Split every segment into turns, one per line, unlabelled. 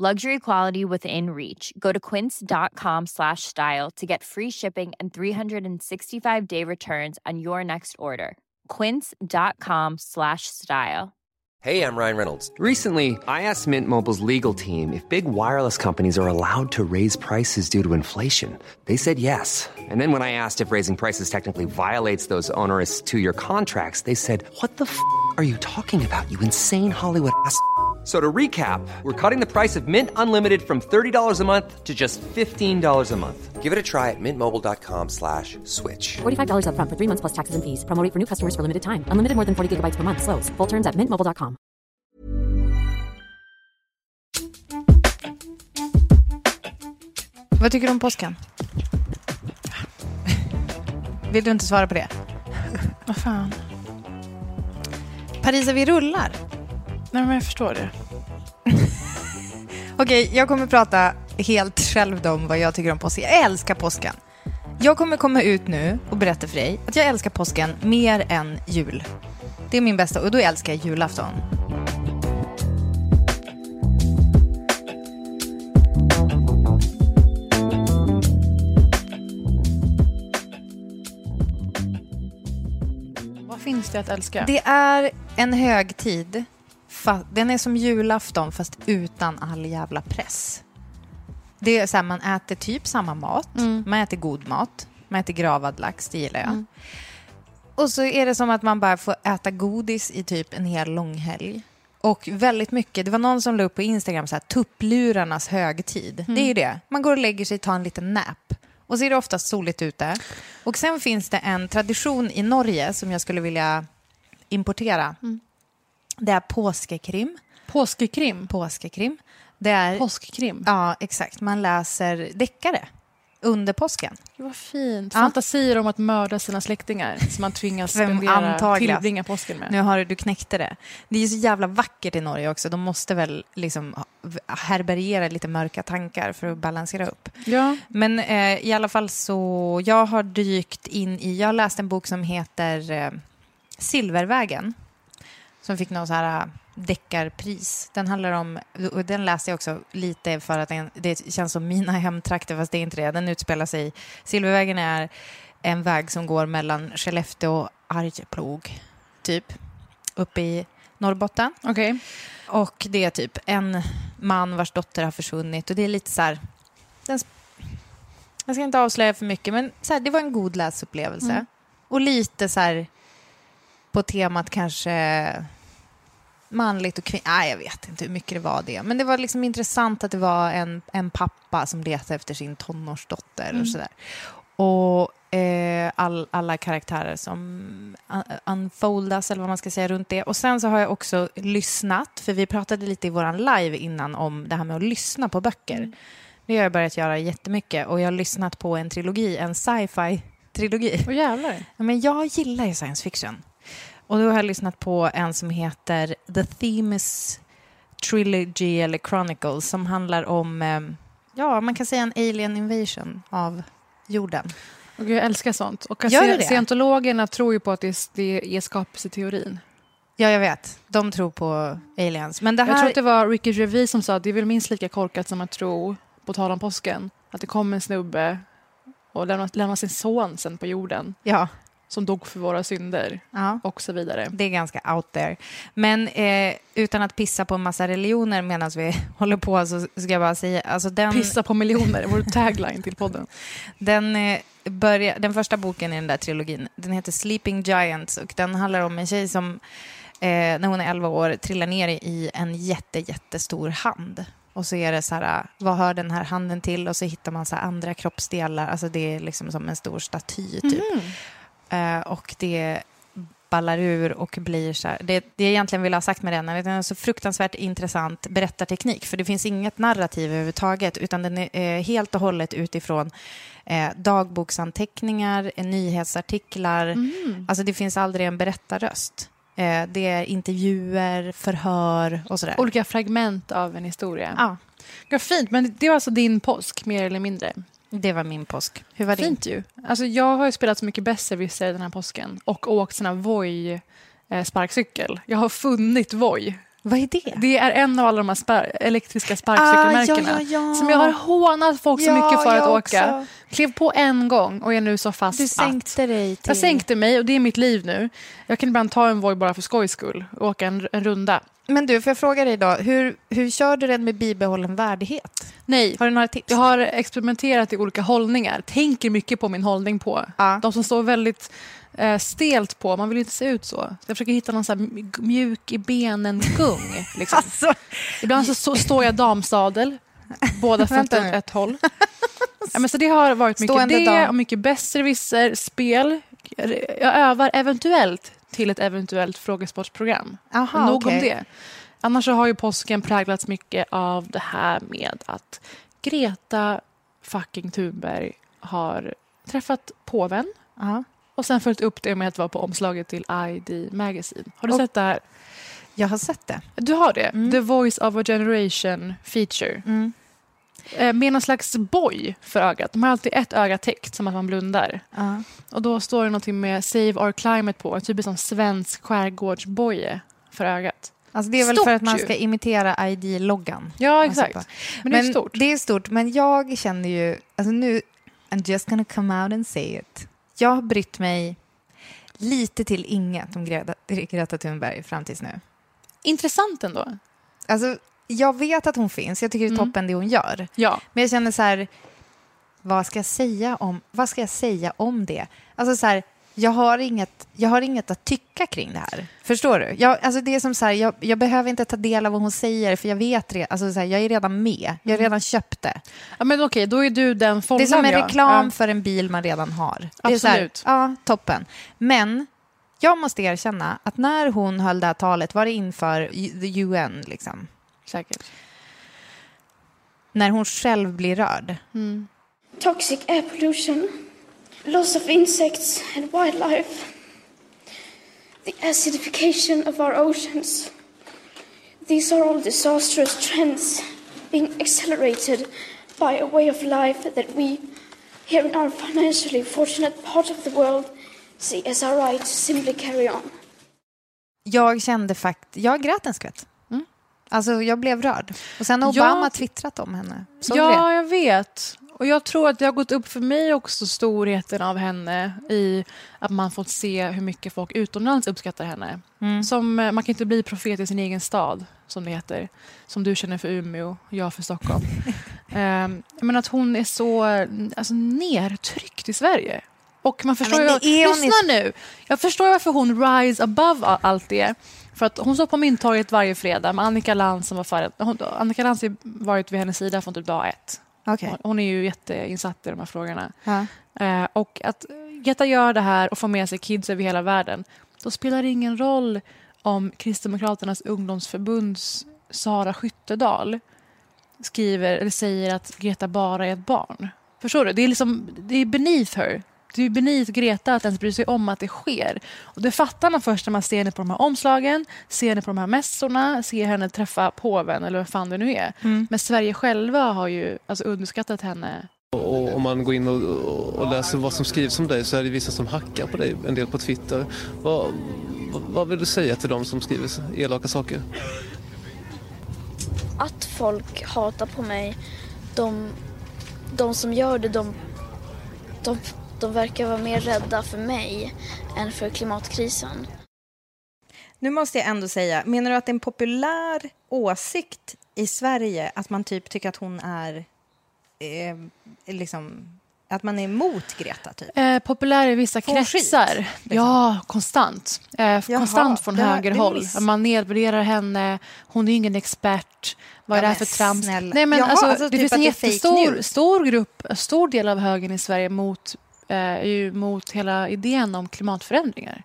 Luxury quality within reach. Go to quince.com slash style to get free shipping and 365 day returns on your next order. Quince.com slash style.
Hey, I'm Ryan Reynolds.
Recently, I asked Mint Mobile's legal team if big wireless companies are allowed to raise prices due to inflation. They said yes. And then when I asked if raising prices technically violates those onerous two year contracts, they said, What the f are you talking about, you insane Hollywood ass? F- So to recap, we're cutting the price of Mint Unlimited from $30 a month to just $15 a month.
Give it a try at mintmobile.com slash switch.
$45 upfront for three months plus taxes and fees. Promo rate for new customers for limited time. Unlimited more than 40 gigabytes per month. Slows. Full terms at mintmobile.com.
Vad tycker du om påsken? Vill du inte svara på det?
Vad fan.
Parisa, vi rullar.
Nej, men jag förstår det.
Okej, jag kommer prata helt själv då om vad jag tycker om påsken. Jag älskar påsken. Jag kommer komma ut nu och berätta för dig att jag älskar påsken mer än jul. Det är min bästa, och då älskar jag julafton.
Vad finns det att älska?
Det är en högtid. Den är som julafton fast utan all jävla press. Det är så här, man äter typ samma mat. Man äter god mat. Man äter gravad lax, det gillar jag. Och så är det som att man bara får äta godis i typ en hel långhelg. Och väldigt mycket, det var någon som la upp på Instagram så här, tupplurarnas högtid. Det är ju det. Man går och lägger sig, tar en liten nap. Och så är det oftast soligt ute. Och sen finns det en tradition i Norge som jag skulle vilja importera. Det är påskekrim.
Påskekrim?
Påskekrim. Det är,
Påskkrim?
ja, exakt. Man läser deckare under påsken.
Vad fint.
Ja.
Fantasier om att mörda sina släktingar som man tvingas spendera, tillbringa påsken med.
Nu har du, knäckte det. Det är så jävla vackert i Norge också. De måste väl liksom härbärgera lite mörka tankar för att balansera upp.
Ja.
Men eh, i alla fall så, jag har dykt in i, jag har läst en bok som heter eh, Silvervägen. Som fick någon så här eh, deckarpris. Den handlar om, och den läste jag också lite för att den, det känns som mina hemtrakter, fast det är inte det. Den utspelar sig, Silvervägen är en väg som går mellan Skellefteå och Arjeplog, typ, uppe i Norrbotten.
Okej.
Och det är typ en man vars dotter har försvunnit och det är lite så här... Den, jag ska inte avslöja för mycket, men så här, det var en god läsupplevelse. Och lite så här på temat kanske manligt och kvinnligt. Nej, jag vet inte hur mycket det var det. Men det var liksom intressant att det var en, en pappa som letade efter sin tonårsdotter och sådär. Och eh, all, alla karaktärer som un- unfoldas, eller vad man ska säga, runt det. Och sen så har jag också lyssnat, för vi pratade lite i våran live innan om det här med att lyssna på böcker. Det har jag börjat göra jättemycket och jag har lyssnat på en trilogi, en sci-fi trilogi.
Åh jävlar.
Ja, men jag gillar ju science fiction. Och då har jag lyssnat på en som heter The Themis Trilogy eller Chronicles som handlar om, eh, ja, man kan säga en alien invasion av jorden.
Och jag älskar sånt. Och
Gör
scientologerna tror ju på att det är, det är skapelseteorin.
Ja, jag vet. De tror på aliens. Men det här...
Jag tror att det var Ricky Gervais som sa att det är väl minst lika korkat som att tro, på tal om påsken, att det kom en snubbe och lämnade, lämnade sin son sen på jorden
Ja,
som dog för våra synder
ja.
och så vidare.
Det är ganska out there. Men eh, utan att pissa på en massa religioner medan vi håller på så ska jag bara säga, alltså den...
Pissa på miljoner, vår tagline till podden.
Den, eh, börjar, den första boken i den där trilogin, den heter Sleeping Giants och den handlar om en tjej som eh, när hon är 11 år trillar ner i en jätte, jättestor hand. Och så är det så här, vad hör den här handen till? Och så hittar man så andra kroppsdelar, alltså det är liksom som en stor staty typ. Eh, och det ballar ur och blir så här. Det, det jag egentligen vill ha sagt med den är att den är så fruktansvärt intressant berättarteknik. För det finns inget narrativ överhuvudtaget, utan den är eh, helt och hållet utifrån eh, dagboksanteckningar, eh, nyhetsartiklar.
Mm.
Alltså det finns aldrig en berättarröst. Eh, det är intervjuer, förhör och sådär.
Olika fragment av en historia.
Ja,
Ja, fint, men det var alltså din påsk, mer eller mindre.
Det var min påsk. Hur var din?
Fint ju. Alltså, jag har ju spelat så mycket besserwisser den här påsken och åkt sån här Voi eh, sparkcykel. Jag har funnit Voi.
Vad är det?
Det är en av alla de här spar- elektriska sparkcykelmärkena
Ah, ja, ja, ja.
som jag har hånat folk så mycket för att åka.
också.
Klev på en gång och är nu så fast
Du
att...
sänkte dig till...
Jag sänkte mig och det är mitt liv nu. Jag kan ibland ta en Voi bara för skojs skull och åka en, en runda.
Men du, får jag fråga dig då, hur, hur kör du den med bibehållen värdighet?
Nej,
Har du några tips?
jag har experimenterat i olika hållningar. Tänker mycket på min hållning på.
Ja.
De som står väldigt stelt på, man vill inte se ut så. så jag försöker hitta någon så mjuk i benen-gung. Liksom.
Alltså,
Ibland så, så står jag damsadel, båda
Vänta
fötter åt ett håll. Ja, men så det har varit mycket
Stående
det
dam.
och mycket besserwisser, spel. Jag övar eventuellt till ett eventuellt frågesportsprogram.
Aha,
Nog
okej.
om det. Annars så har ju påsken präglats mycket av det här med att Greta fucking Thunberg har träffat påven
Ja.
Och sen följt upp det med att vara på omslaget till ID Magazine. Har du
Och-
sett det här?
Jag har sett det.
Du har det?
Mm.
The Voice of a Generation feature.
Mm.
Eh, Med någon slags boj för ögat. De har alltid ett öga täckt, som att man blundar.
Ja.
Och då står det någonting med Save Our Climate på, en typ som svensk skärgårdsboje för ögat.
Alltså det är väl
Stort
för att man ska imitera ID-loggan.
Ja, exakt. Men det är stort.
Det är stort, men jag känner ju... Alltså nu, I'm just gonna come out and say it. Jag har brytt mig lite till inget om Greta, Greta Thunberg fram tills nu.
Intressant ändå.
Alltså, jag vet att hon finns, jag tycker det är
Mm.
toppen det hon gör.
Ja.
Men jag känner så här, vad ska jag säga om, vad ska jag säga om det? Alltså så här, jag har, inget, jag har inget att tycka kring det här. Förstår du? Jag, alltså det är som så här, jag, jag behöver inte ta del av vad hon säger för jag vet re, alltså så här, jag är redan med. Jag har redan köpt det.
ja men okej, då är du den
Det
fången.
är som en reklam
Ja.
för en bil man redan har. Det är så här,
Absolut.
ja, toppen. Men jag måste erkänna att när hon höll det här talet, var det inför the UN, liksom,
Säkert.
när hon själv blir rörd.
Mm.
toxic air pollution, loss of insects and wildlife, the acidification of our oceans. These are all disastrous trends being accelerated by a way of life that we, here in our financially fortunate part of the world, see as our right to simply carry on.
Jag kände faktiskt, jag grät en skvätt.
Mm.
Alltså jag blev rörd. Och sen har Obama
Jag-
twittrat om henne. Såg du det?
Ja, jag vet. Och jag tror att det har gått upp för mig också storheten av henne i att man fått se hur mycket folk utomlands uppskattar henne.
Mm.
Som, eh, man kan inte bli profet i sin egen stad, som det heter. Som du känner för Umeå, jag för Stockholm. um, men att hon är så alltså, nertryckt i Sverige. Och man förstår
men
ju...
hon
Lyssna nu! Jag förstår varför hon rise above allt det. För att hon står på Mynttorget varje fredag med Annika Lantz som var före... Hon, Annika Lantz har varit vid hennes sida från typ dag ett. Hon- Hon är ju jätteinsatt i de här frågorna.
Ja.
Eh, och att Greta gör det här och får med sig kids över hela världen, då spelar det ingen roll om Kristdemokraternas ungdomsförbunds Sara Skyttedal skriver eller säger att Greta bara är ett barn. Förstår du? Det är, liksom, det är beneath her. Det är beneath Greta att ens bry sig om att det sker. Och det fattar man först när man ser henne på de här omslagen, ser henne på de här mässorna, ser henne träffa påven eller vad fan det nu är. Men Sverige själva har ju alltså, underskattat henne
Och om man går in och, och- läser vad som skrivs om dig så är det vissa som hackar på dig, en del på Twitter. Vad, vad, vad vill du säga till dem som skriver elaka saker?
Att folk hatar på mig, de, de som gör det, de, de, de verkar vara mer rädda för mig än för klimatkrisen.
Nu måste jag ändå säga, menar du att det är en populär åsikt i Sverige att man typ tycker att hon är eh, liksom att man är emot Greta typ?
Eh, populär i vissa
Får skit,
kretsar.
liksom.
Ja, konstant. Eh,
Jaha,
konstant från
det
högerhåll.
det miss-
Man nedvärderar henne. Hon är ingen expert. Vad är
Ja,
det här för trams?
snälla.
Nej, men
Jaha,
alltså,
alltså
det
typ
finns en
är
jättestor stor grupp, stor del av högern i Sverige mot, är ju mot hela idén om klimatförändringar.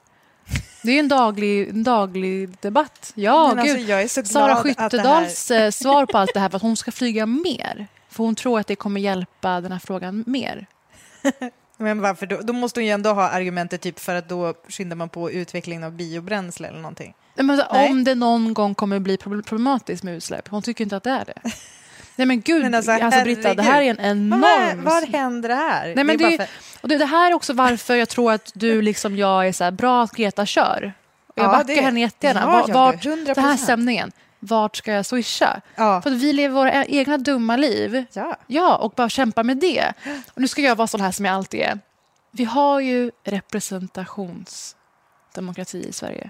Det är en daglig, en daglig debatt. Ja,
Men alltså,
gud.
jag är så glad
Sara Skyttedals eh, svar på allt det här var att hon ska flyga mer. För hon tror att det kommer hjälpa den här frågan mer.
Men varför då? Då måste hon ju ändå ha argumentet typ för att då skyndar man på utvecklingen av biobränsle eller någonting.
Men alltså, om det någon gång kommer bli prob- problematiskt med utsläpp. Hon tycker inte att det är det. Nej men gud,
Men
alltså,
alltså,
Britta, det här är en
Men Vad,
enorm...
vad händer här?
Nej, men
det är
det, är- och det, det här är också varför jag tror att du liksom jag är så här, bra att Greta kör. Och jag
Ja,
backar
det-
henne jättegärna.
Ja,
Var-
ja,
vart,
100%.
den här stämningen, vart ska jag swisha?
Ja.
För att vi lever våra e- egna dumma liv.
Ja.
Ja, och bara kämpa med det. Och nu ska jag vara sån här som jag alltid är. Vi har ju representationsdemokrati i Sverige.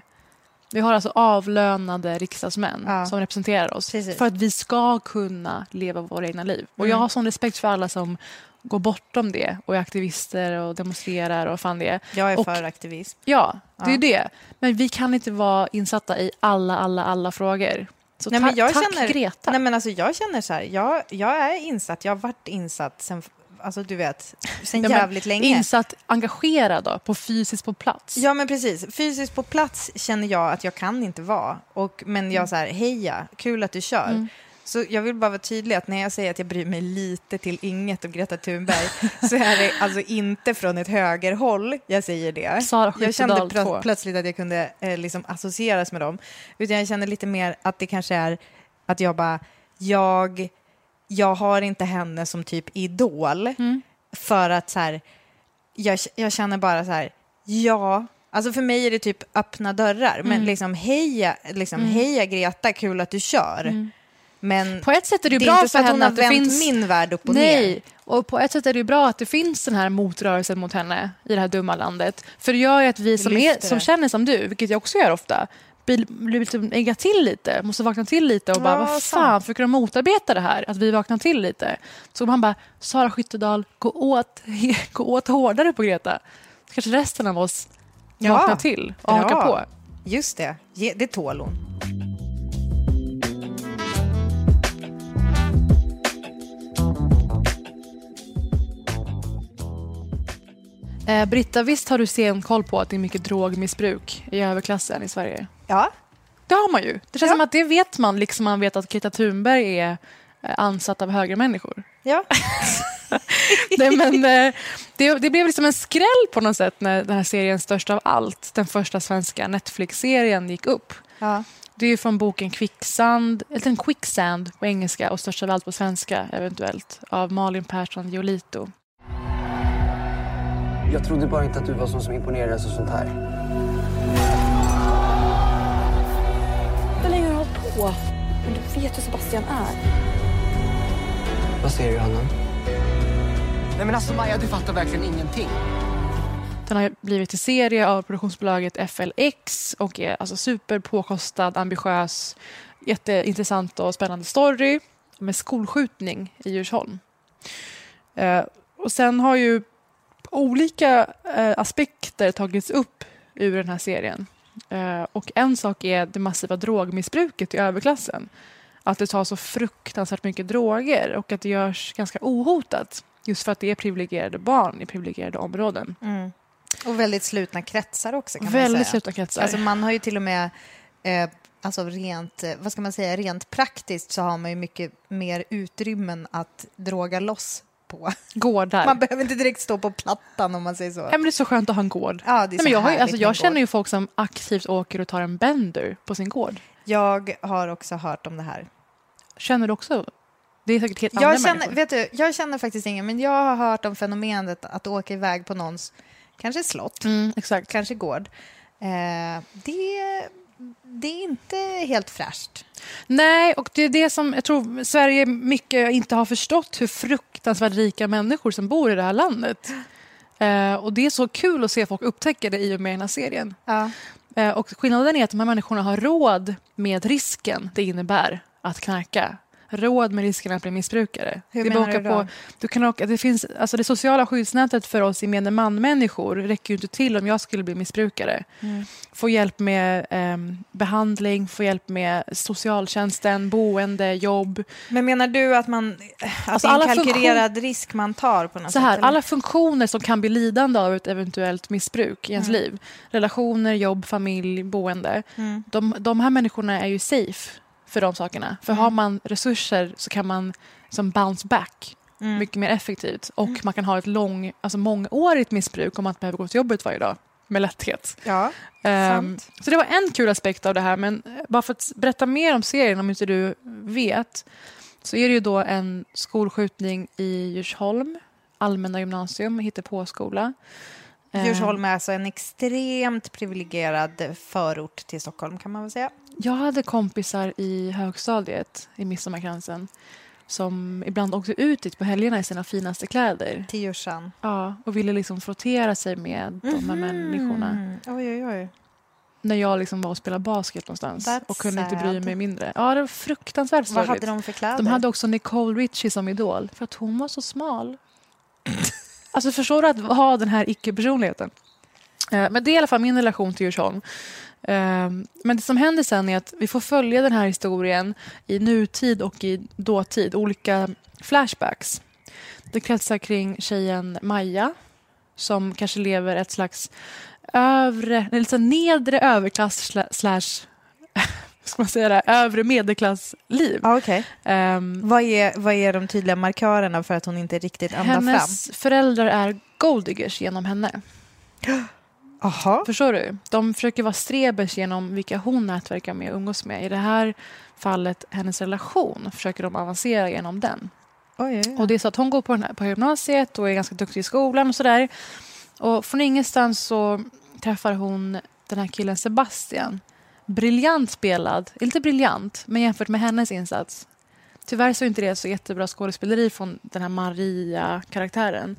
Vi har alltså avlönade riksdagsmän
Ja.
som representerar oss
Precis.
för att vi ska kunna leva våra egna liv. Och
Mm.
jag har sån respekt för alla som går bortom det och är aktivister och demonstrerar och fan det är.
Jag är
Och-
för aktivism.
Ja, det är
Ja.
det. Men vi kan inte vara insatta i alla, alla, alla frågor. Så
Nej,
ta-
men jag
tack
känner,
Greta.
Nej, men alltså, jag känner så här, jag, jag är insatt, jag har varit insatt sen, alltså du vet, sen
Ja,
jävligt länge.
Insatt, engagerad då, på fysiskt på plats.
Ja, men precis. Fysiskt på plats känner jag att jag kan inte vara. Och, men jag så här, heja, kul att du kör.
Mm.
Så jag vill bara vara tydlig att när jag säger att jag bryr mig lite till inget om Greta Thunberg så är det alltså inte från ett högerhåll jag säger det.
Sara
jag kände plö- plötsligt att jag kunde eh, liksom associeras med dem. Utan jag känner lite mer att det kanske är att jag bara, jag, jag har inte henne som typ idol.
Mm.
För att så här, jag, jag känner bara så här, ja, alltså för mig är det typ öppna dörrar. Men
Mm.
liksom heja, liksom,
Mm.
heja Greta, kul att du kör.
Mm.
Men
På ett sätt är det,
det är
bra
inte
för
att hon har
att
vänt
finns...
min värld upp och
Nej,
ner.
och på ett sätt är det bra att det finns den här motrörelsen mot henne i det här dumma landet. För det gör ju att vi som, är, som känner som du, vilket jag också gör ofta, blir, blir liksom ägga till lite, måste vakna till lite och bara,
Ja,
vad fan, försöker de motarbeta det här? Att vi vaknar till lite. Så man bara, Sara Skyttedal, gå åt, gå åt hårdare på Greta. Så kanske resten av oss
Ja.
vaknar till och
Bra.
hakar på.
Just det, det tål hon.
Eh, Britta, visst har du stenkoll på att det är mycket drogmissbruk i överklassen i Sverige?
Ja,
Det har man ju. Det känns
Ja.
som att det vet man, liksom man vet att Greta Thunberg är eh, ansatt av högermänniskor.
ja.
Nej, men, eh, det, det blev liksom en skräll på något sätt när den här serien Störst av allt, den första svenska Netflix-serien, gick upp.
ja.
Det är ju från boken Quicksand, eller en Quicksand på engelska och Störst av allt på svenska eventuellt, av Malin Persson Giolito.
Jag trodde bara inte att du var sån som imponerades och sånt här.
Hur länge har du hållit på? Men du vet hur Sebastian är.
Vad säger du, Hanna? Nej men alltså Maja, du fattar verkligen ingenting.
Den har blivit till serie av produktionsbolaget FLX och är alltså superpåkostad, ambitiös, jätteintressant och spännande story med skolskjutning i Djursholm. Eh, och sen har ju olika eh, aspekter tagits upp ur den här serien. Eh, och en sak är det massiva drogmissbruket i överklassen. Att det tar så fruktansvärt mycket droger och att det görs ganska ohotat. Just för att det är privilegierade barn i privilegierade områden.
Mm. Och väldigt slutna kretsar också kan man
Väldigt
säga.
slutna kretsar.
Alltså man har ju till och med, eh, alltså rent, eh, vad ska man säga, rent praktiskt så har man ju mycket mer utrymmen att droga loss på.
Gårdar.
Man behöver inte direkt stå på plattan om man säger så.
Ja, men det är så skönt att ha en gård.
Ja, det är
Nej, men jag har, alltså, jag känner ju folk som aktivt åker och tar en bender på sin gård.
Jag har också hört om det här.
Känner du också? Det är säkert helt andra
Jag känner,
människor.
vet du, jag känner faktiskt ingen, men jag har hört om fenomenet att åka iväg på någons, kanske slott,
Mm, exakt.
kanske gård. Eh, det, det är inte helt fräscht.
Nej, och det är det som jag tror Sverige mycket inte har förstått hur fruktansvärt rika människor som bor i det här landet. Eh, och det är så kul att se folk upptäcka det i och med den här serien.
Ja.
Eh, och skillnaden är att de här människorna har råd med risken det innebär att knarka. Råd med risken att bli missbrukare.
Hur
det
menar du då?
På, du kan åka, det, finns, alltså det sociala skyddsnätet för oss gemene man-människor räcker ju inte till om jag skulle bli missbrukare.
Mm.
Få hjälp med ehm, behandling, få hjälp med socialtjänsten, boende, jobb.
Men menar du att man... Att
Alltså
en
alla
kalkyrerad risk man tar på något
Så här,
sätt?
alla funktioner som kan bli lidande av ett eventuellt missbruk i ens
Mm.
liv. Relationer, jobb, familj, boende.
Mm.
De, de här människorna är ju safe för de sakerna. För har man resurser så kan man som bounce back
Mm.
mycket mer effektivt. Och man kan ha ett lång, alltså mångårigt missbruk om man inte behöver gå till jobbet varje dag med lätthet.
Ja,
Ehm,
sant.
så det var en kul aspekt av det här. Men eh, bara för att berätta mer om serien, om inte du vet, så är det ju då en skolskjutning i Djursholm, Allmänna gymnasium, hittepåskola.
Djursholm är alltså en extremt privilegierad förort till Stockholm kan man väl säga.
Jag hade kompisar i högstadiet i Midsommarkransen som ibland åkte ut dit på helgerna i sina finaste kläder.
Till Djursan.
Ja, och ville liksom frottera sig med de här människorna.
Mm. Oj, oj, oj.
När jag liksom var och spelade basket någonstans
That's
och kunde inte bry
sad.
mig mindre. Ja, det var fruktansvärt
Vad
sorgligt.
hade de för kläder?
De hade också Nicole Richie som idol för att hon var så smal. alltså förstår du att ha den här icke-personligheten? Eh, Men det är i alla fall min relation till Djursholm. Eh, Men det som händer sen är att vi får följa den här historien i nutid och i dåtid, olika flashbacks. Det kretsar kring tjejen Maja som kanske lever ett slags övre, eller så nedre överklass sla- slash ska man säga det, övre medelklassliv.
Ja, okej.
Ehm,
Vad, är, vad är de tydliga markörerna för att hon inte riktigt ända
hennes föräldrar är golddiggers genom henne.
Aha.
Förstår du? De försöker vara strebers genom vilka hon nätverkar med och umgås med. I det här fallet, hennes relation, försöker de avancera genom den.
Oj, oj, oj.
Och det är så att hon går på, här, på gymnasiet och är ganska duktig i skolan och sådär. Och från ingenstans så träffar hon den här killen Sebastian. Briljant spelad. Inte briljant, men jämfört med hennes insats. Tyvärr så är inte det så jättebra skådespeleri från den här Maria-karaktären.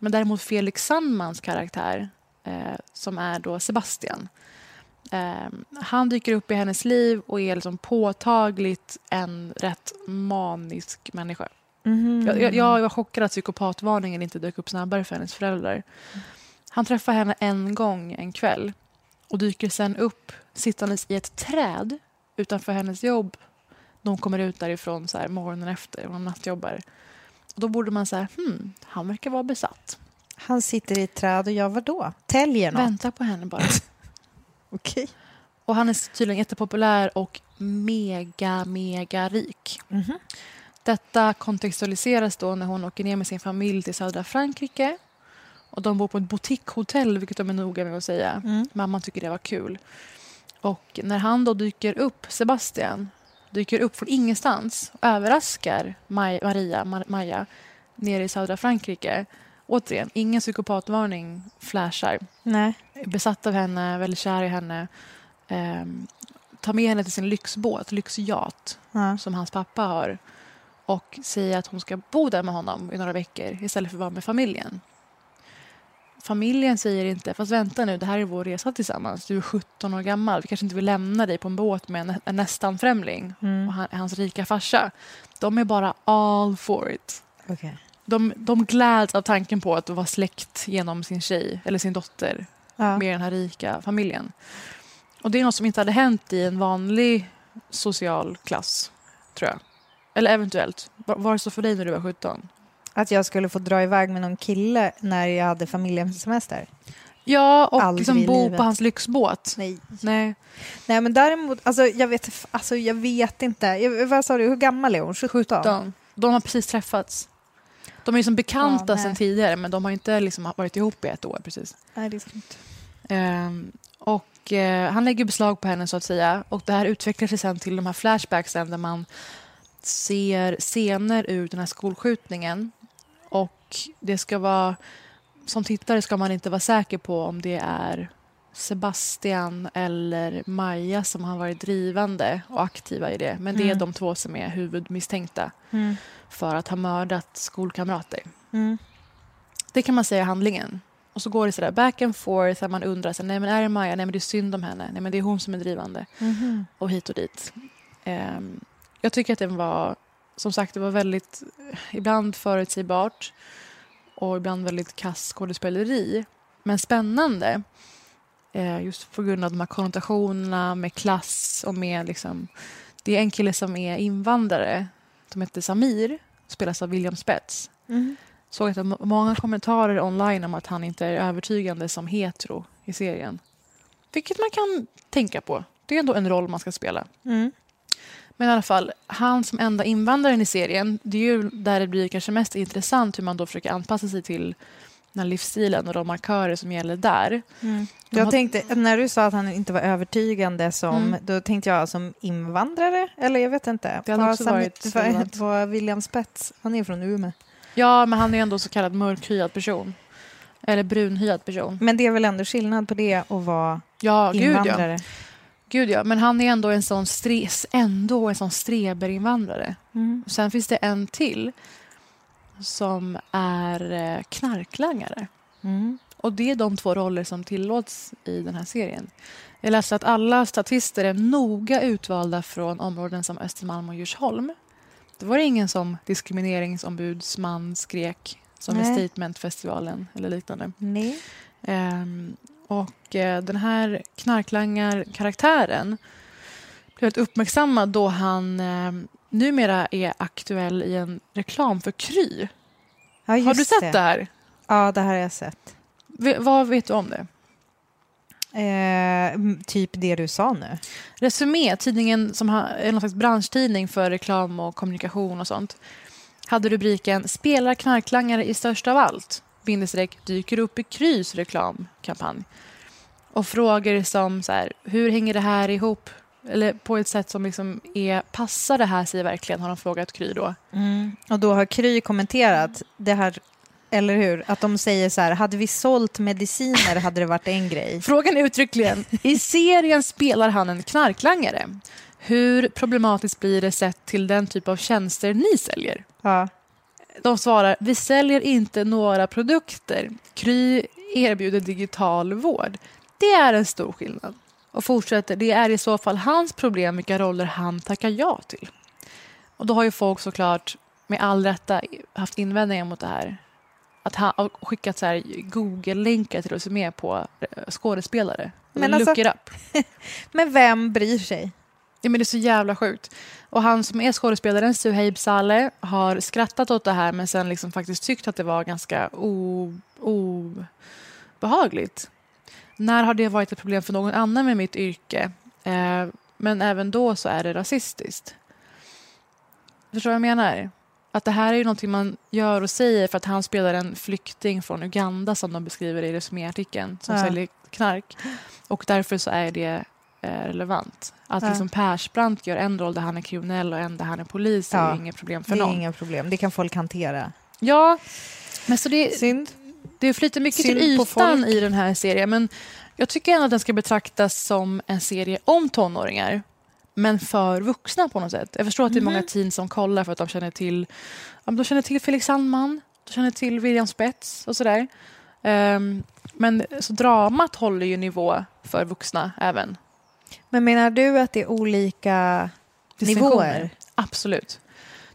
Men däremot Felix Sandmans karaktär, eh, som är då Sebastian. Eh, han dyker upp i hennes liv och är liksom påtagligt en rätt manisk människa.
Mhm.
Jag, jag, jag var chockad att psykopatvarningen inte dök upp snabbare för hennes föräldrar. Han träffar henne en gång en kväll och dyker sen upp sittandes i ett träd utanför hennes jobb. De kommer ut därifrån så här, morgonen efter, och de nattjobbar. Och då borde man säga, hmm, han verkar vara besatt.
Han sitter i ett träd och gör vad då? Täljer något?
Vänta på henne bara.
Okej.
Och han är tydligen jättepopulär och mega, mega rik.
Mhm.
Detta kontextualiseras då när hon åker ner med sin familj till södra Frankrike. Och de bor på ett boutiquehotell, vilket de är noga med att säga.
Mm.
Mamman tycker det var kul. Och när han då dyker upp, Sebastian, dyker upp från ingenstans och överraskar Maj, Maria, Mar, Maja nere i södra Frankrike. Återigen, ingen psykopatvarning flashar.
Nej.
Besatt av henne, väldigt kär i henne. Ehm, tar med henne till sin lyxbåt, lyxjat,
Ja.
som hans pappa har och säger att hon ska bo där med honom i några veckor istället för att vara med familjen. Familjen säger inte, fast vänta nu, det här är vår resa tillsammans. Du är 17 år gammal, vi kanske inte vill lämna dig på en båt med en, en nästan främling
Mm.
och han, hans rika farsa. De är bara all for it.
Okej.
De, de gläds av tanken på att vara släkt genom sin tjej eller sin dotter
Ja.
med den här rika familjen. Och det är något som inte hade hänt i en vanlig social klass, tror jag. Eller eventuellt. Var, det så för dig när du var 17?
Att jag skulle få dra iväg med någon kille när jag hade familjemsemester?
Ja, och
Aldrig
liksom bo
livet.
på hans lyxbåt.
Nej.
Nej,
Nej, men däremot, alltså jag vet, alltså, jag vet inte. Jag, vad sa du, hur gammal är hon? 17?
17. De har precis träffats. De är ju som bekanta
Ja,
sedan tidigare, men de har inte liksom varit ihop i ett år precis.
Nej, det är skumt.
Ehm, och eh, han lägger beslag på henne så att säga. Och det här utvecklar sig sen till de här flashbacksen där man ser scener ur den här skolskjutningen. Och det ska vara, som tittare ska man inte vara säker på om det är Sebastian eller Maja som har varit drivande och aktiva i det. Men det är
Mm.
de två som är huvudmisstänkta
Mm.
för att ha mördat skolkamrater.
Mm.
Det kan man säga är handlingen. Och så går det sådär back and forth där man undrar, så, nej men är det Maja? Nej men det är synd om henne. Nej men det är hon som är drivande.
Mhm.
Och hit och dit. Ehm, jag tycker att den var som sagt, det var väldigt, ibland förutsägbart och ibland väldigt kass skådespeleri. Men spännande. Eh, just på grund av de här konnotationerna med klass och med liksom... Det är en kille som är invandrare, som heter Samir, spelas av William Spets.
Mm.
Såg att det var många kommentarer online om att han inte är övertygande som hetero i serien. Vilket man kan tänka på. Det är ändå en roll man ska spela.
Mm.
Men i alla fall, han som enda invandraren i serien, det är ju där det blir kanske mest intressant hur man då försöker anpassa sig till den här livsstilen och de markörer som gäller där.
Mm. Jag tänkte, när du sa att han inte var övertygande som,
Mm.
då tänkte jag som invandrare, eller jag vet inte.
Det hade också varit relevant.
vad William Spets, han är från Umeå.
Ja, men han är ändå så kallad mörkhyad person. Eller brunhyad person.
Men det är väl ändå skillnad på det och vara
Ja, gud ja.
invandrare?
Gud ja. Men han är ändå en sån, stre- ändå en sån streberinvandrare.
Mm.
Sen finns det en till som är eh, knarklangare.
Mm.
Och det är de två roller som tillåts i den här serien. Jag läste att alla statister är noga utvalda från områden som Östermalm och Djursholm. Det var ingen som diskrimineringsombudsman skrek som i
Nej.
Statementfestivalen eller liknande.
Nej.
Ehm, och eh, den här knarklangarkaraktären blev uppmärksammad då han eh, numera är aktuell i en reklam för Kry.
Ja,
Har du sett det, här?
Ja, det här har jag sett.
V- vad vet du om det?
Eh, typ det du sa nu.
Resumé, tidningen som är någon slags branschtidning för reklam och kommunikation och sånt, hade rubriken “Spelar knarklangare i störst av allt?” bindestreck dyker upp i Krys reklamkampanj. Och frågor som så här, hur hänger det här ihop? Eller på ett sätt som liksom är, passar det här sig verkligen? Har de frågat Kry då.
Och då har Kry kommenterat det här, eller hur? Att de säger så här, hade vi sålt mediciner hade det varit en grej.
Frågan är uttryckligen, i serien spelar han en knarklangare. Hur problematiskt blir det sett till den typ av tjänster ni säljer?
Ja.
De svarar, vi säljer inte några produkter. Kry erbjuder digital vård. Det är en stor skillnad. Och fortsätter, det är i så fall hans problem vilka roller han tackar ja till. Och då har ju folk såklart med all rätta haft invändningar mot det här. Att han har skickat så här Google-länkar till oss är på eh, skådespelare.
Men alltså-
Look it up.
Men vem bryr sig?
Ja, men det är så jävla sjukt. Och han som är skådespelaren, Suhaib Saleh, har skrattat åt det här men sen liksom faktiskt tyckt att det var ganska obehagligt. När har det varit ett problem för någon annan med mitt yrke? Eh, men även då så är det rasistiskt. Förstår du vad jag menar? Att det här är ju någonting man gör och säger för att han spelar en flykting från Uganda som de beskriver i resuméartikeln som
Ja.
säljer knark. Och därför så är det eh, relevant. Att
Ja.
liksom Persbrandt gör en roll där han är kriminell och en där han är polis är
Ja.
ju inget problem för
Det är
någon.
inga problem, det kan folk hantera.
Ja, men så det,
Synd.
Det flyter mycket
Synd
till ytan i den här serien. Men jag tycker ändå att den ska betraktas som en serie om tonåringar. Men för vuxna på något sätt. Jag förstår att det är många
Mhm.
teens som kollar för att de känner till, ja, de känner till Felix Sandman, de känner till William Spets och sådär. Ehm, men så dramat håller ju nivå för vuxna även.
Men menar du att det är olika nivåer?
Absolut.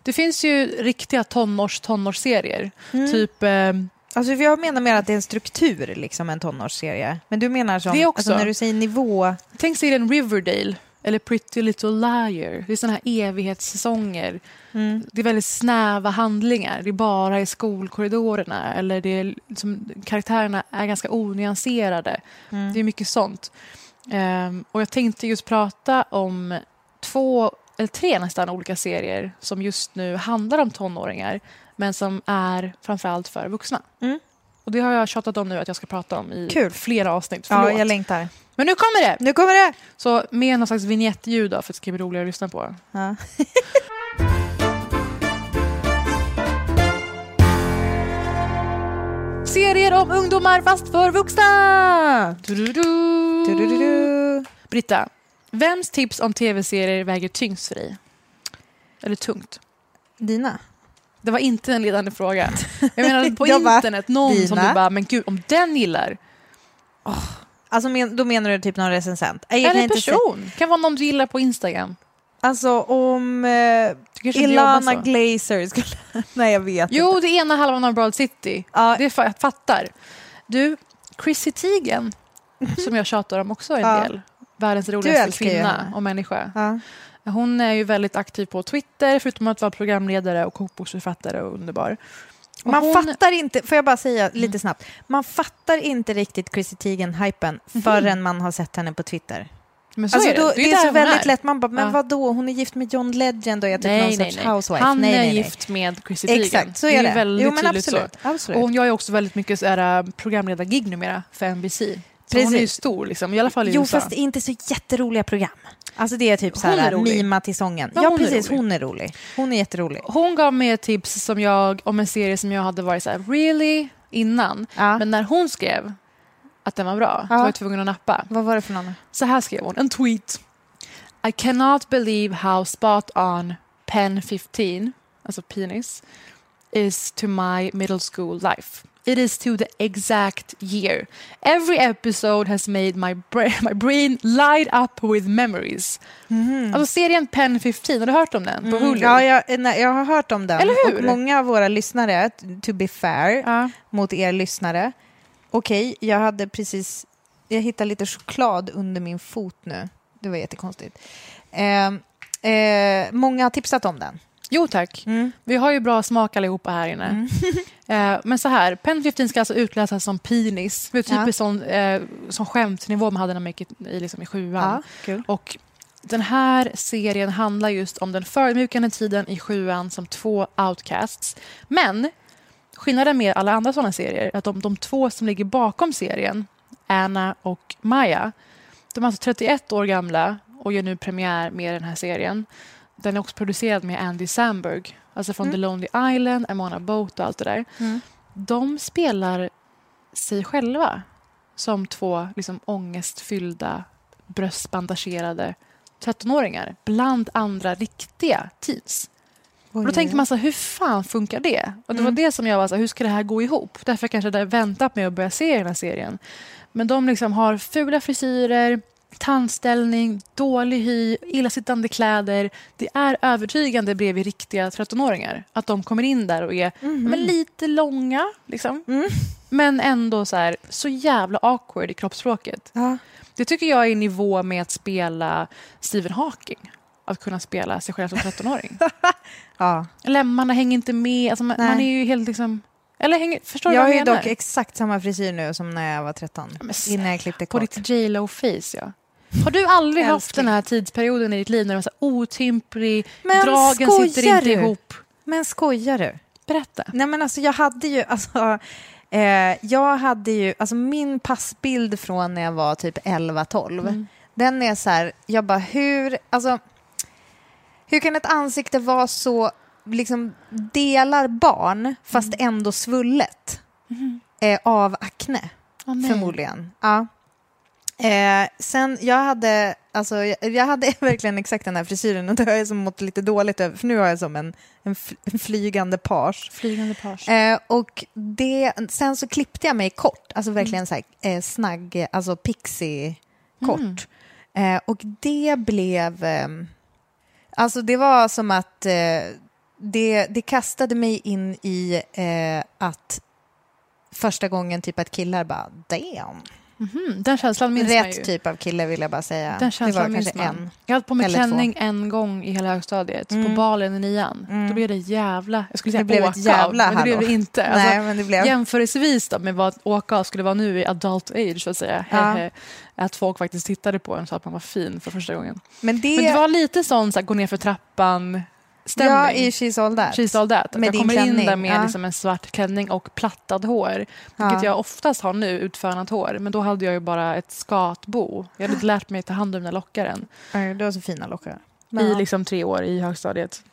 Det finns ju riktiga tonårs tonårsserier.
Mm.
Typ ehm,
Alltså jag menar mer att det är en struktur, liksom en tonårsserie. Men du menar som,
Det också.
Alltså när du säger nivå,
Tänk serien Riverdale eller Pretty Little Liar. Det är såna här evighetssäsonger.
Mm.
Det är väldigt snäva handlingar. Det är bara i skolkorridorerna. Eller det är liksom, karaktärerna är ganska onyanserade.
Mm.
Det är mycket sånt. Ehm, och jag tänkte just prata om två, eller tre nästan, olika serier som just nu handlar om tonåringar men som är framförallt för vuxna.
Mm.
Och det har jag tjatat om nu att jag ska prata om i
Kul.
flera avsnitt.
ja,
Förlåt.
jag längtar.
Men nu kommer det!
Nu kommer det!
Så med någon slags vignettljud då, för att det ska bli roligare att lyssna på.
Ja.
Serier om ungdomar fast för vuxna!
Du-du-du-du.
Britta, vems tips om tv-serier väger tyngst för dig? Eller tungt?
Dina?
Det var inte en ledande fråga. Jag menar på
Jag bara,
internet, någon som
dina?
du bara, men gud, om den gillar.
Alltså men, då menar du typ någon recensent? Jag
Eller en person. kan vara någon du gillar på Instagram.
Alltså om... Eh, Ilana. Glazer skulle... Nej, jag vet
Jo,
inte.
det ena halvan av Broad City.
Ja.
Det fattar. Du, Chrissy Teigen, som jag tjatar om också en
Ja.
del. Världens roligaste kvinna och människa.
Ja.
Hon är ju väldigt aktiv på Twitter, förutom att vara programledare och kokboksförfattare och underbar. Och
Man
hon,
fattar inte, får jag bara säga lite snabbt, man fattar inte riktigt Chrissy Teigen-hypen förrän man har sett henne på Twitter.
Men så
Alltså
är det.
då,
det
det
är,
är,
där
så väldigt
är.
lätt, man bara, men
Ja.
vadå, hon är gift med John Legend och är typ någon
Nej, nej,
sorts
nej.
housewife.
Han
nej,
är
nej, nej.
gift med Chrissy Teigen.
Exakt, så är
det.
det.
är väldigt
jo, men absolut, absolut.
Och hon gör ju också väldigt mycket äh, programledargig numera för NBC. Så hon är ju
Precis.
stor, liksom, i alla fall i
Jo,
USA.
fast inte så jätteroliga program. Alltså det är typ så
är
här, mima till sången.
Ja,
Ja,
hon är
precis,
rolig.
hon är rolig. Hon är jätterolig.
Hon gav mig ett tips som jag, om en serie som jag hade varit så här, really? Innan.
Ja.
Men när hon skrev att den var bra,
Ja.
var jag tvungen att nappa.
Vad var det för någon?
Så här skrev hon, en tweet. I cannot believe how spot on pen 15, alltså penis, is to my middle school life. It is to the exact year. Every episode has made my, bra- my brain light up with memories. Alltså serien Pen 15, har du hört om den? På Hulu?
Mm, ja, jag, nej, jag har hört om den.
Eller hur?
Och många av våra lyssnare, to be fair,
Ja.
mot er lyssnare. Okej, jag hade precis... Jag hittade lite choklad under min fot nu. Det var jättekonstigt. Eh, eh, många har tipsat om den.
Jo tack.
Mm.
Vi har ju bra smak allihopa här inne. eh, men så här, Pen 15 ska alltså utläsas som penis. Det är typ
Ja.
sån, eh, sån skämtnivå man hade när man gick i, i, liksom, i sjuan.
kul.
Och den här serien handlar just om den förödmjukande tiden i sjuan som två outcasts. Men skillnaden med alla andra sådana serier är att de, de två som ligger bakom serien, Anna och Maya, de är alltså 31 år gamla och gör nu premiär med den här serien. Den är också producerad med Andy Samberg, alltså från The Lonely Island, Amona Boat och allt det där.
Mm.
De spelar sig själva som två liksom, ångestfyllda, bröstbandagerade 13-åringar bland andra riktiga teens. Och då tänker man så här, hur fan funkar det? Och det var det som jag var så här, hur ska det här gå ihop? Därför kanske jag hade väntat med att börja se den här serien. Men de liksom har fula frisyrer, tandställning, dålig hy, illasittande kläder. Det är övertygande bredvid riktiga 13-åringar. Att de kommer in där och är men lite långa, liksom. men ändå så, här, så jävla awkward i kroppsspråket.
Ja.
Det tycker jag är i nivå med att spela Stephen Hawking. Att kunna spela sig själv som 13-åring.
Ja.
Lemmarna hänger inte med. Alltså man, man är ju helt liksom... Eller hänger, förstår
Jag
du
har
vad
ju
jag menar?
dock exakt samma frisyr nu som när jag var 13.
Men
innan jag klippte
På
kort.
ditt J Lo-face, ja. Har du aldrig haft den här tidsperioden i ditt liv när du var så otymplig,
Men
dragen sitter inte
du?
ihop?
Men skojar du?
Berätta.
Nej men alltså jag hade ju, alltså, eh, jag hade ju, alltså min passbild från när jag var typ 11-12,
Mm.
den är så här, jag bara hur, alltså, hur kan ett ansikte vara så, liksom delar barn fast
Mm.
ändå svullet eh, av akne?
Nej.
Förmodligen. Ja. Eh, sen, jag hade, alltså, jag, jag hade verkligen exakt den här frisyren och det har jag som mått lite dåligt över, för nu har jag som en, en, fl- en flygande page.
Flygande page.
Eh, och det, sen så klippte jag mig kort, alltså verkligen så här, eh, snagg, alltså pixie-kort. Eh, och det blev... Eh, alltså det var som att eh, det, det kastade mig in i eh, att första gången typ att killar bara damn.
Mhm, Den känslan minns man ju.
Rätt typ av kille vill jag bara säga.
Den
det
känslan
var
minns
kanske
man.
en.
Jag hade på mig klänning en gång i hela högstadiet, på
Mm.
balen i nian.
Mm.
Då blev det jävla... Jag skulle säga
Det blev ett
åka
jävla
av, men det blev det inte.
Nej, men det blev-
Jämförelsevis då med vad åka av skulle vara nu i adult age, så att säga.
Ja.
Att folk faktiskt tittade på en sa att man var fin för första gången.
Men det,
Men det var lite sån så här, gå ner för trappan stämning.
ja, i She's All That.
She's all that.
Med
jag kommer in
klänning,
där med
ja.
liksom en svart klänning och plattad hår. Vilket
Ja.
jag oftast har nu, utförande hår. Men då hade jag ju bara ett skatbo. Jag hade inte lärt mig ta hand om mina lockar än.
Du har så fina lockar.
I liksom tre år i högstadiet.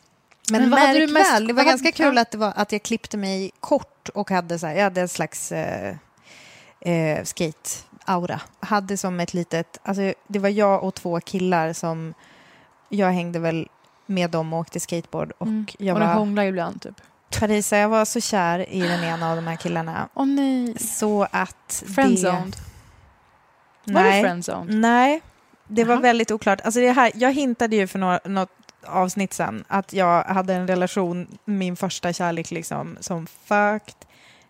Men,
Men vad hade
märk
du mest-
väl, det var ganska
hade-
kul att, det var, att jag klippte mig kort och hade, så här, jag hade en slags eh, eh, skate-aura. Hade som ett litet, alltså, det var jag och två killar som, jag hängde väl med dem och åkte skateboard och
Mm.
jag
och det
var,
hånglar ibland typ.
Parisa, jag var så kär i den ena av de här killarna.
Åh nej.
Så att
Friendzoned.
det...
Var
Nej.
friendzoned?
Nej, det var
Jaha.
väldigt oklart. Alltså det här, jag hintade ju för några, något avsnitt sen att jag hade en relation, min första kärlek liksom, som fucked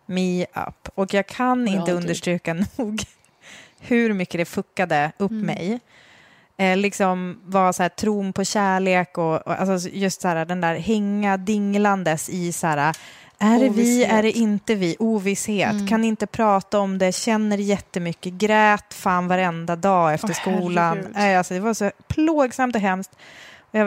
me up. Och jag kan
Ja,
inte
typ.
understryka nog hur mycket det fuckade upp
Mm.
mig. Eh, liksom var så här, tron på kärlek och, och alltså just så här, den där hänga dinglandes i så här, är det vi, är det inte vi? Ovisshet.
Mm.
Kan inte prata om det, känner jättemycket, grät fan varenda dag efter
Åh,
skolan.
herregud.
Alltså, det var så plågsamt och hemskt.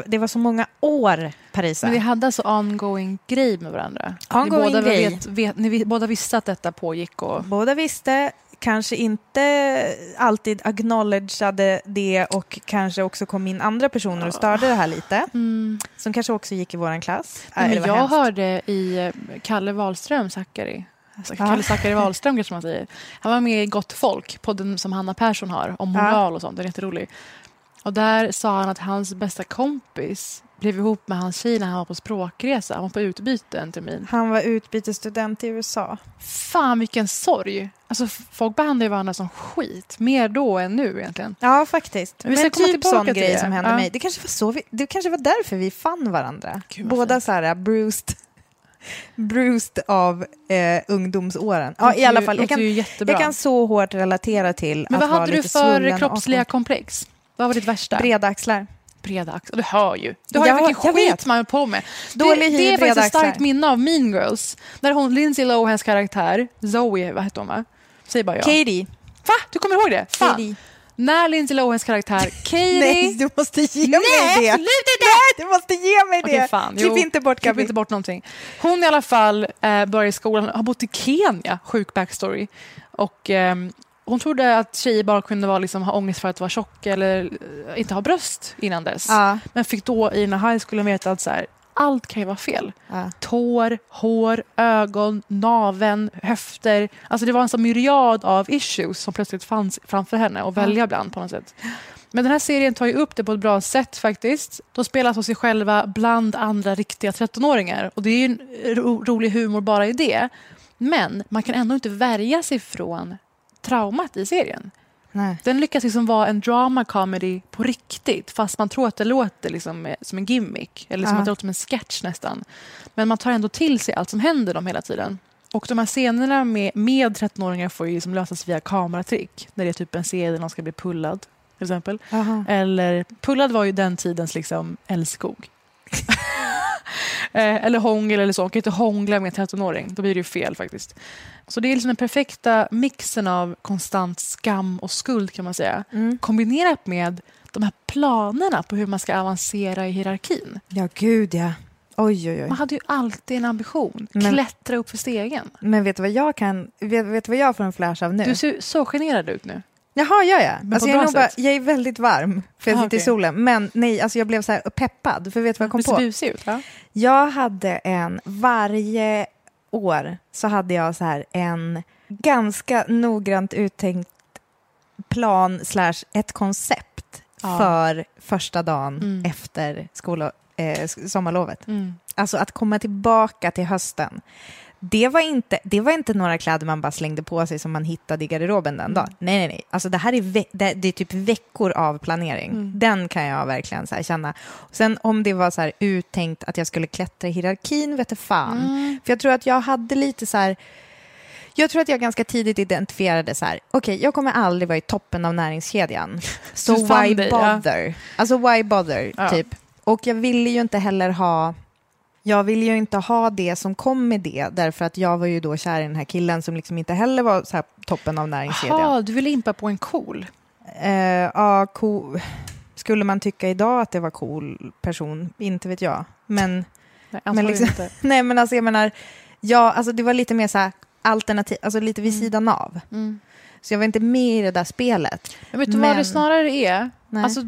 Det var så många år, Parisa.
Men vi hade alltså ongoing grej med varandra.
Ongoing
ni båda
grej.
Vet, vet, ni båda visste att detta pågick. Och,
Båda visste, kanske inte alltid acknowledgeade det och kanske också kom in andra personer och störde det här lite.
mm.
Som kanske också gick i våran klass.
Nej, men jag
hemskt.
hörde i eh, Kalle Wahlström, Zackari, alltså. Kalle Zackari Wahlström kanske man säger. Han var med i Gott folk, podden som Hanna Persson har om moral och sånt. Den är jätterolig. Och där sa han att hans bästa kompis blev ihop med hans tjej när han var på språkresa. Han var på utbyte en termin.
Han var utbytesstudent i USA.
Fan vilken sorg! Alltså, folk behandlar ju varandra som skit. Mer då än nu egentligen.
Ja, faktiskt.
Men vi
Men typ sån grej
det.
som hände
Ja.
mig. Det kanske, var så vi, det kanske var därför vi fann varandra.
Gud, vad
Båda
fint.
så här bruised, bruised av eh, ungdomsåren. Ja, i alla fall. Jag kan, jag kan så hårt relatera till
Men
att
vad
vara
hade du
lite
för
svullen och
kroppsliga komplex? Vad var ditt värsta?
Breda axlar.
Breda axlar. Du hör ju. Du har
Ja,
ju vilken skit
vet.
man är på med.
Dålig
det, det är faktiskt ett starkt minne av Mean Girls. Där hon, Lindsay Lohans karaktär, Zoe, vad hette hon va? Säg bara ja.
Katie.
Va? Du kommer ihåg det? Fan.
Katie.
När Lindsay Lohans karaktär Katie...
Nej, du måste ge mig
Nej,
det.
absolut inte!
Nej, du måste ge mig
Okej,
det.
fan.
Klipp
Jo,
inte bort
Klipp
Gabi.
inte bort någonting. Hon i alla fall eh, börjar i skolan, har bott i Kenya, sjuk backstory. Och ehm, hon trodde att tjejer bara kunde vara, liksom, ha ångest för att vara tjock eller eh, inte ha bröst innan dess.
Ja.
Men fick då i den här high schoolen veta att så här, allt kan ju vara fel.
Ja.
Tår, hår, ögon, naven, höfter. Alltså det var en sån myriad av issues som plötsligt fanns framför henne att välja bland på något sätt. Men den här serien tar ju upp det på ett bra sätt faktiskt. De spelar på sig själva bland andra riktiga 13-åringar. Och det är ju en ro rolig humor bara i det. Men man kan ändå inte värja sig från traumat i serien.
Nej.
Den lyckas liksom vara en drama comedy på riktigt fast man tror att det låter liksom som en gimmick eller som
Ja.
att det låter som en sketch nästan. Men man tar ändå till sig allt som händer dem hela tiden. Och de här scenerna med, med 13-åringar får ju liksom lösas via kameratrick. När det är typ en scen där någon ska bli pullad till exempel.
Aha.
Eller pullad var ju den tidens liksom älskog. Eh, eller hångel eller så. Man kan inte hångla med en 13-åring. Då blir det ju fel faktiskt. Så det är liksom den perfekta mixen av konstant skam och skuld kan man säga.
Mm.
Kombinerat med de här planerna på hur man ska avancera i hierarkin.
Ja, gud ja. Oj, oj, oj.
Man hade ju alltid en ambition.
Men-
Klättra upp för stegen.
Men vet du vad jag kan... Vet, vet vad jag får en flash av nu?
Du ser så generad ut nu.
Jaha, gör jag?
Men
Alltså jag, är nog bara, jag är väldigt varm, för jag
Ah,
sitter i
okej.
solen. Men nej, alltså jag blev så här peppad, för vet du vad jag kom
Du ser
på?
busig ut. Va?
Jag hade en, varje år så hade jag så här en ganska noggrant uttänkt plan slash ett koncept
Ja.
för första dagen
Mm.
efter skol- eh, sommarlovet.
Mm.
Alltså att komma tillbaka till hösten. Det var, inte, det var inte några kläder man bara slängde på sig som man hittade i garderoben den
Mm.
dagen. Nej, nej, nej. Alltså det här är, ve- det, det är typ veckor av planering.
Mm.
Den kan jag verkligen så känna. Sen om det var så här uttänkt att jag skulle klättra i hierarkin, vet du fan.
Mm.
För jag tror att jag hade lite så här... Jag tror att jag ganska tidigt identifierade så här, okej, jag kommer aldrig vara i toppen av näringskedjan. Så why
dig, ja.
bother? Alltså why bother,
Ja.
typ. Och jag ville ju inte heller ha... Jag ville ju inte ha det som kom med det, därför att jag var ju då kär i den här killen som liksom inte heller var så toppen av näringskedjan.
Jaha, du ville impa på en cool.
Eh, ja, cool. Skulle man tycka idag att det var cool person? Inte vet jag. Men,
Nej,
men liksom,
inte.
nej, men alltså jag menar, ja, alltså det var lite mer så här alternativ, alltså lite vid
Mm.
sidan av.
Mm.
Så jag var inte med i det där spelet.
Men vet du vad det snarare är?
Nej.
Alltså,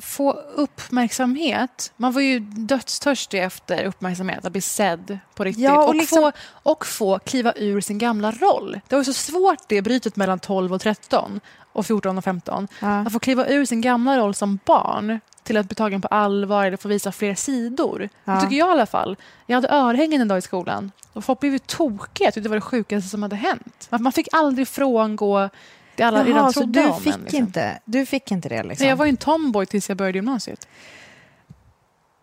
få uppmärksamhet. Man var ju dödstörstig efter uppmärksamhet, att bli sedd på riktigt.
Ja, och
och,
liksom-
få, och få kliva ur sin gamla roll. Det var ju så svårt det brytet mellan 12 och 13 och 14 och 15.
Ja.
Att få kliva ur sin gamla roll som barn till att bli tagen på allvar eller få visa fler sidor.
Ja.
Det tycker jag i alla fall. Jag hade örhängen en dag i skolan och folk blev ju tokiga. Jag tyckte det var det sjukaste som hade hänt. Man fick aldrig frångå det alla redan
Jaha, så
trodde
du
om
fick,
en. Liksom.
inte, du fick inte det liksom?
Nej, jag var ju en tomboy tills jag började gymnasiet.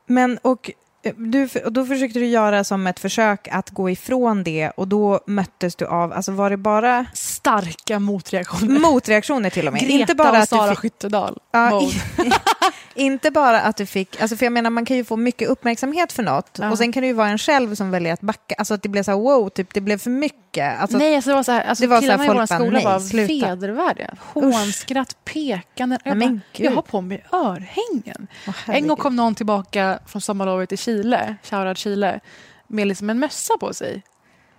Men och, eh, du, och då försökte du göra som ett försök att gå ifrån det och då möttes du av, alltså var det bara
Starka motreaktioner.
motreaktioner till och med?
Greta
inte bara
och Sara
fick,
Skyttedal.
Ja, inte bara att du fick, alltså för jag menar man kan ju få mycket uppmärksamhet för något
Ja.
och sen kan det ju vara en själv som väljer att backa, alltså att det blev så här wow, typ det blev för mycket. Alltså,
nej, alltså det var så här, alltså
det var så här,
killarna i vår
folk
skola
nej,
var
sluta.
vedervärdiga. Hånskratt, pekanden. Jag, bara, jag har på mig örhängen.
Åh,
en gång kom någon tillbaka från sommarlovet i Chile, shoutout Chile, med liksom en mössa på sig.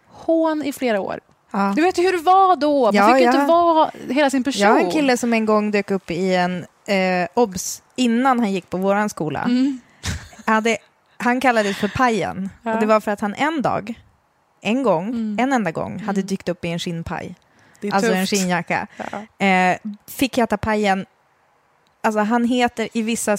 Hån i flera år.
Ja.
Du vet ju hur det var då. Man
Ja,
fick
ja.
inte vara hela sin person.
Jag har en kille som en gång dök upp i en eh, OBS innan han gick på våran skola.
Mm.
Hade, han kallades för Pajen.
Ja.
Och det var för att han en dag, en gång,
Mm.
en enda gång, hade dykt upp i en skinnpaj. Alltså en
tufft.
skinnjacka.
Ja.
Eh, fick heta Pajen. Alltså han heter, i vissa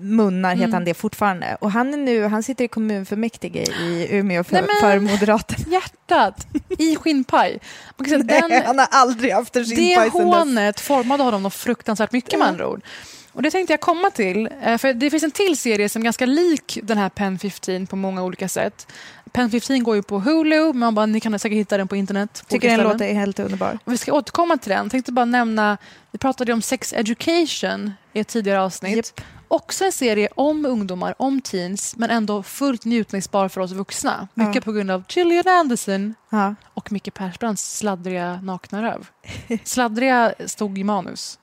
munnar heter
Mm.
han det fortfarande. Och han är nu, han sitter i kommunfullmäktige i Umeå för,
Nej, men-
för Moderaterna.
Hjärtat i skinnpaj. Den,
han har aldrig haft en
det
skinnpaj dess.
hånet formade honom något fruktansvärt mycket med andra ord. Och det tänkte jag komma till, eh, för det finns en till serie som är ganska lik den här Pen 15 på många olika sätt. Pen 15 går ju på Hulu, men man bara, ni kan säkert hitta den på internet. på
Tycker den låter helt underbar.
Och vi ska återkomma till den. Tänkte bara nämna, vi pratade om sex education i ett tidigare avsnitt. Också en serie om ungdomar, om teens, men ändå fullt njutningsbar för oss vuxna. Mycket
Ja.
på grund av Gillian Anderson
Ja.
och Micke Persbrandts sladdriga nakna röv. Sladdriga stod i manus.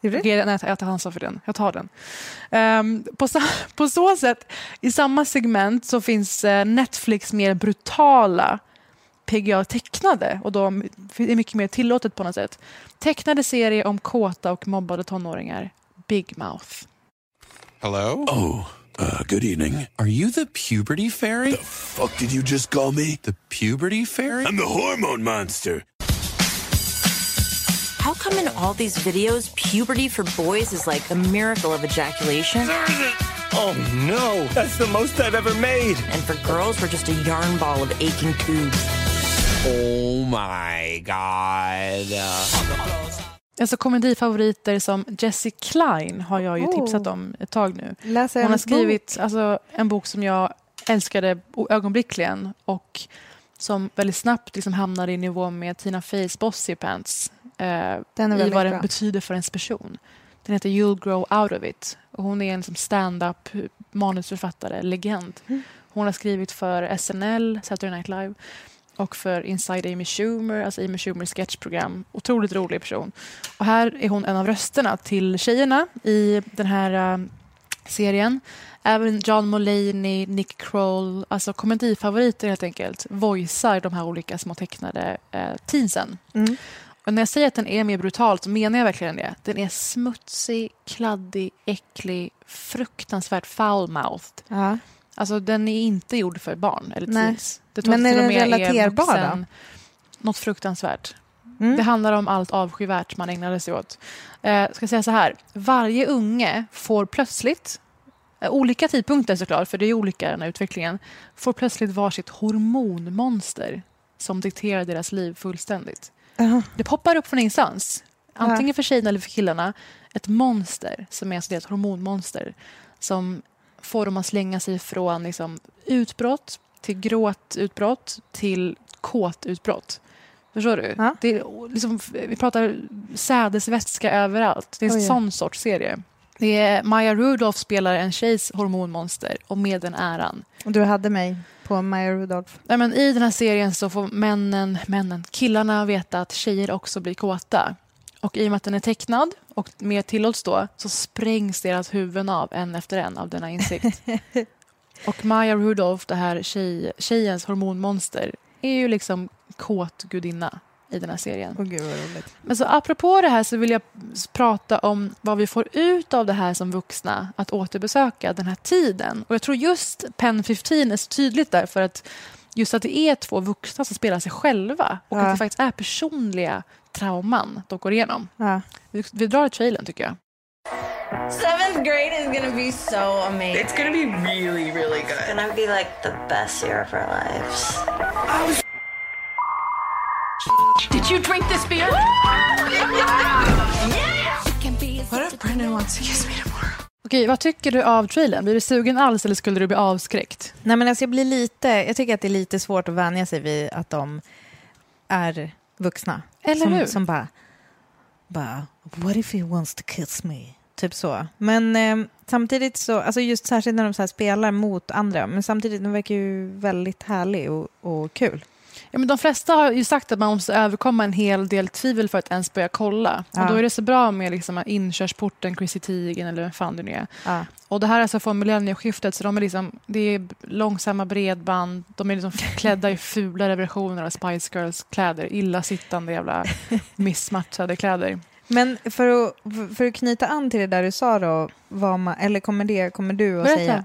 Gjorde
nej, jag tar ansvar för den. Jag tar den. Ehm, på, sa- på så sätt, i samma segment så finns eh, Netflix mer brutala PGA-tecknade och då är det mycket mer tillåtet på något sätt. Tecknade serie om kåta och mobbade tonåringar. Big Mouth.
Hello? Oh, uh, good evening. Are you the puberty fairy? The fuck did you just call me? The puberty fairy? I'm the hormone monster.
How come in all these videos, puberty for boys is like a miracle of ejaculation?
Oh no, that's the most I've ever made.
And for girls, we're just a yarn ball of aching tubes.
Oh my god.
Alltså komedifavoriter som Jessie Klein har jag ju
Oh.
tipsat om ett tag nu.
Läser
Hon har skrivit alltså, en bok som jag älskade ögonblickligen och som väldigt snabbt liksom hamnade i nivå med Tina Feys Bossy Pants eh, i vad den
bra.
betyder för ens person. Den heter You'll grow out of it. Och hon är en liksom stand-up manusförfattare, legend.
Mm.
Hon har skrivit för SNL, Saturday Night Live och för Inside Amy Schumer, alltså Amy Schumers sketchprogram. Otroligt rolig person. Och här är hon en av rösterna till tjejerna i den här eh, serien. Även John Mulaney, Nick Kroll, alltså komedifavoriter helt enkelt, voicear de här olika små tecknade eh, teensen.
Mm.
Och när jag säger att den är mer brutal så menar jag verkligen det. Den är smutsig, kladdig, äcklig, fruktansvärt foul-mouthed.
Ja.
Alltså den är inte gjord för barn eller
Nej.
teens. Det
Men är den relaterbar då?
vuxen- Något fruktansvärt.
Mm.
Det handlar om allt avskyvärt man ägnade sig åt. Eh, ska säga så här. Varje unge får plötsligt, eh, olika tidpunkter såklart, för det är olika den här utvecklingen, får plötsligt varsitt hormonmonster som dikterar deras liv fullständigt.
Ja.
Det poppar upp från ingenstans. Antingen för tjejerna eller för killarna. Ett monster som är alltså deras hormonmonster som får dem att slänga sig från liksom, utbrott till gråtutbrott till kåtutbrott. Förstår du?
Ja.
Det är, liksom, vi pratar sädesvätska överallt. Det är en
Oj.
sån sorts serie. Det är Maya Rudolph spelar en tjejs hormonmonster och med den äran.
Och du hade mig på Maya Rudolph.
Nej, men I den här serien så får männen, männen, killarna veta att tjejer också blir kåta. Och i och med att den är tecknad och mer tillåts då så sprängs deras huvuden av en efter en av denna insikt. och Maya Rudolph, det här tjej, tjejens hormonmonster, är ju liksom kåt gudinna i den här serien.
Åh gud vad roligt.
Men så apropå det här så vill jag prata om vad vi får ut av det här som vuxna att återbesöka den här tiden. Och jag tror just Pen 15 är så tydligt där för att just att det är två vuxna som spelar sig själva och
Ja.
att det faktiskt är personliga trauman de går igenom.
Ja.
Vi, vi drar i trailern tycker jag.
Seventh grade is gonna be so amazing. It's gonna be really, really good. It's gonna be like the best year of our lives.
Did you drink this beer?
What if Brendan wants to kiss me tomorrow?
Okej, vad tycker du av trailern? Blir du sugen alls eller skulle du bli avskräckt?
Nej, men alltså jag blir lite... Jag tycker att det är lite svårt att vänja sig vid att de är vuxna.
Eller
som,
hur?
Som bara, bara... What if he wants to kiss me? Typ så. Men eh, samtidigt så... Alltså just särskilt när de så här spelar mot andra. Men samtidigt, de verkar ju väldigt härlig och, och kul.
Ja, men de flesta har ju sagt att man måste överkomma en hel del tvivel för att ens börja kolla.
Ja.
Och då är det så bra med liksom inkörsporten Chrissy Teigen eller vem fan det nu är.
Ja.
Och det här är alltså från millennieskiftet så de är liksom, det är långsamma bredband, de är liksom klädda i fulare versioner av Spice Girls kläder, illasittande jävla missmatchade kläder.
Men för att, för att knyta an till det där du sa då, vad man, eller kommer, det, kommer du att
Berätta.
säga?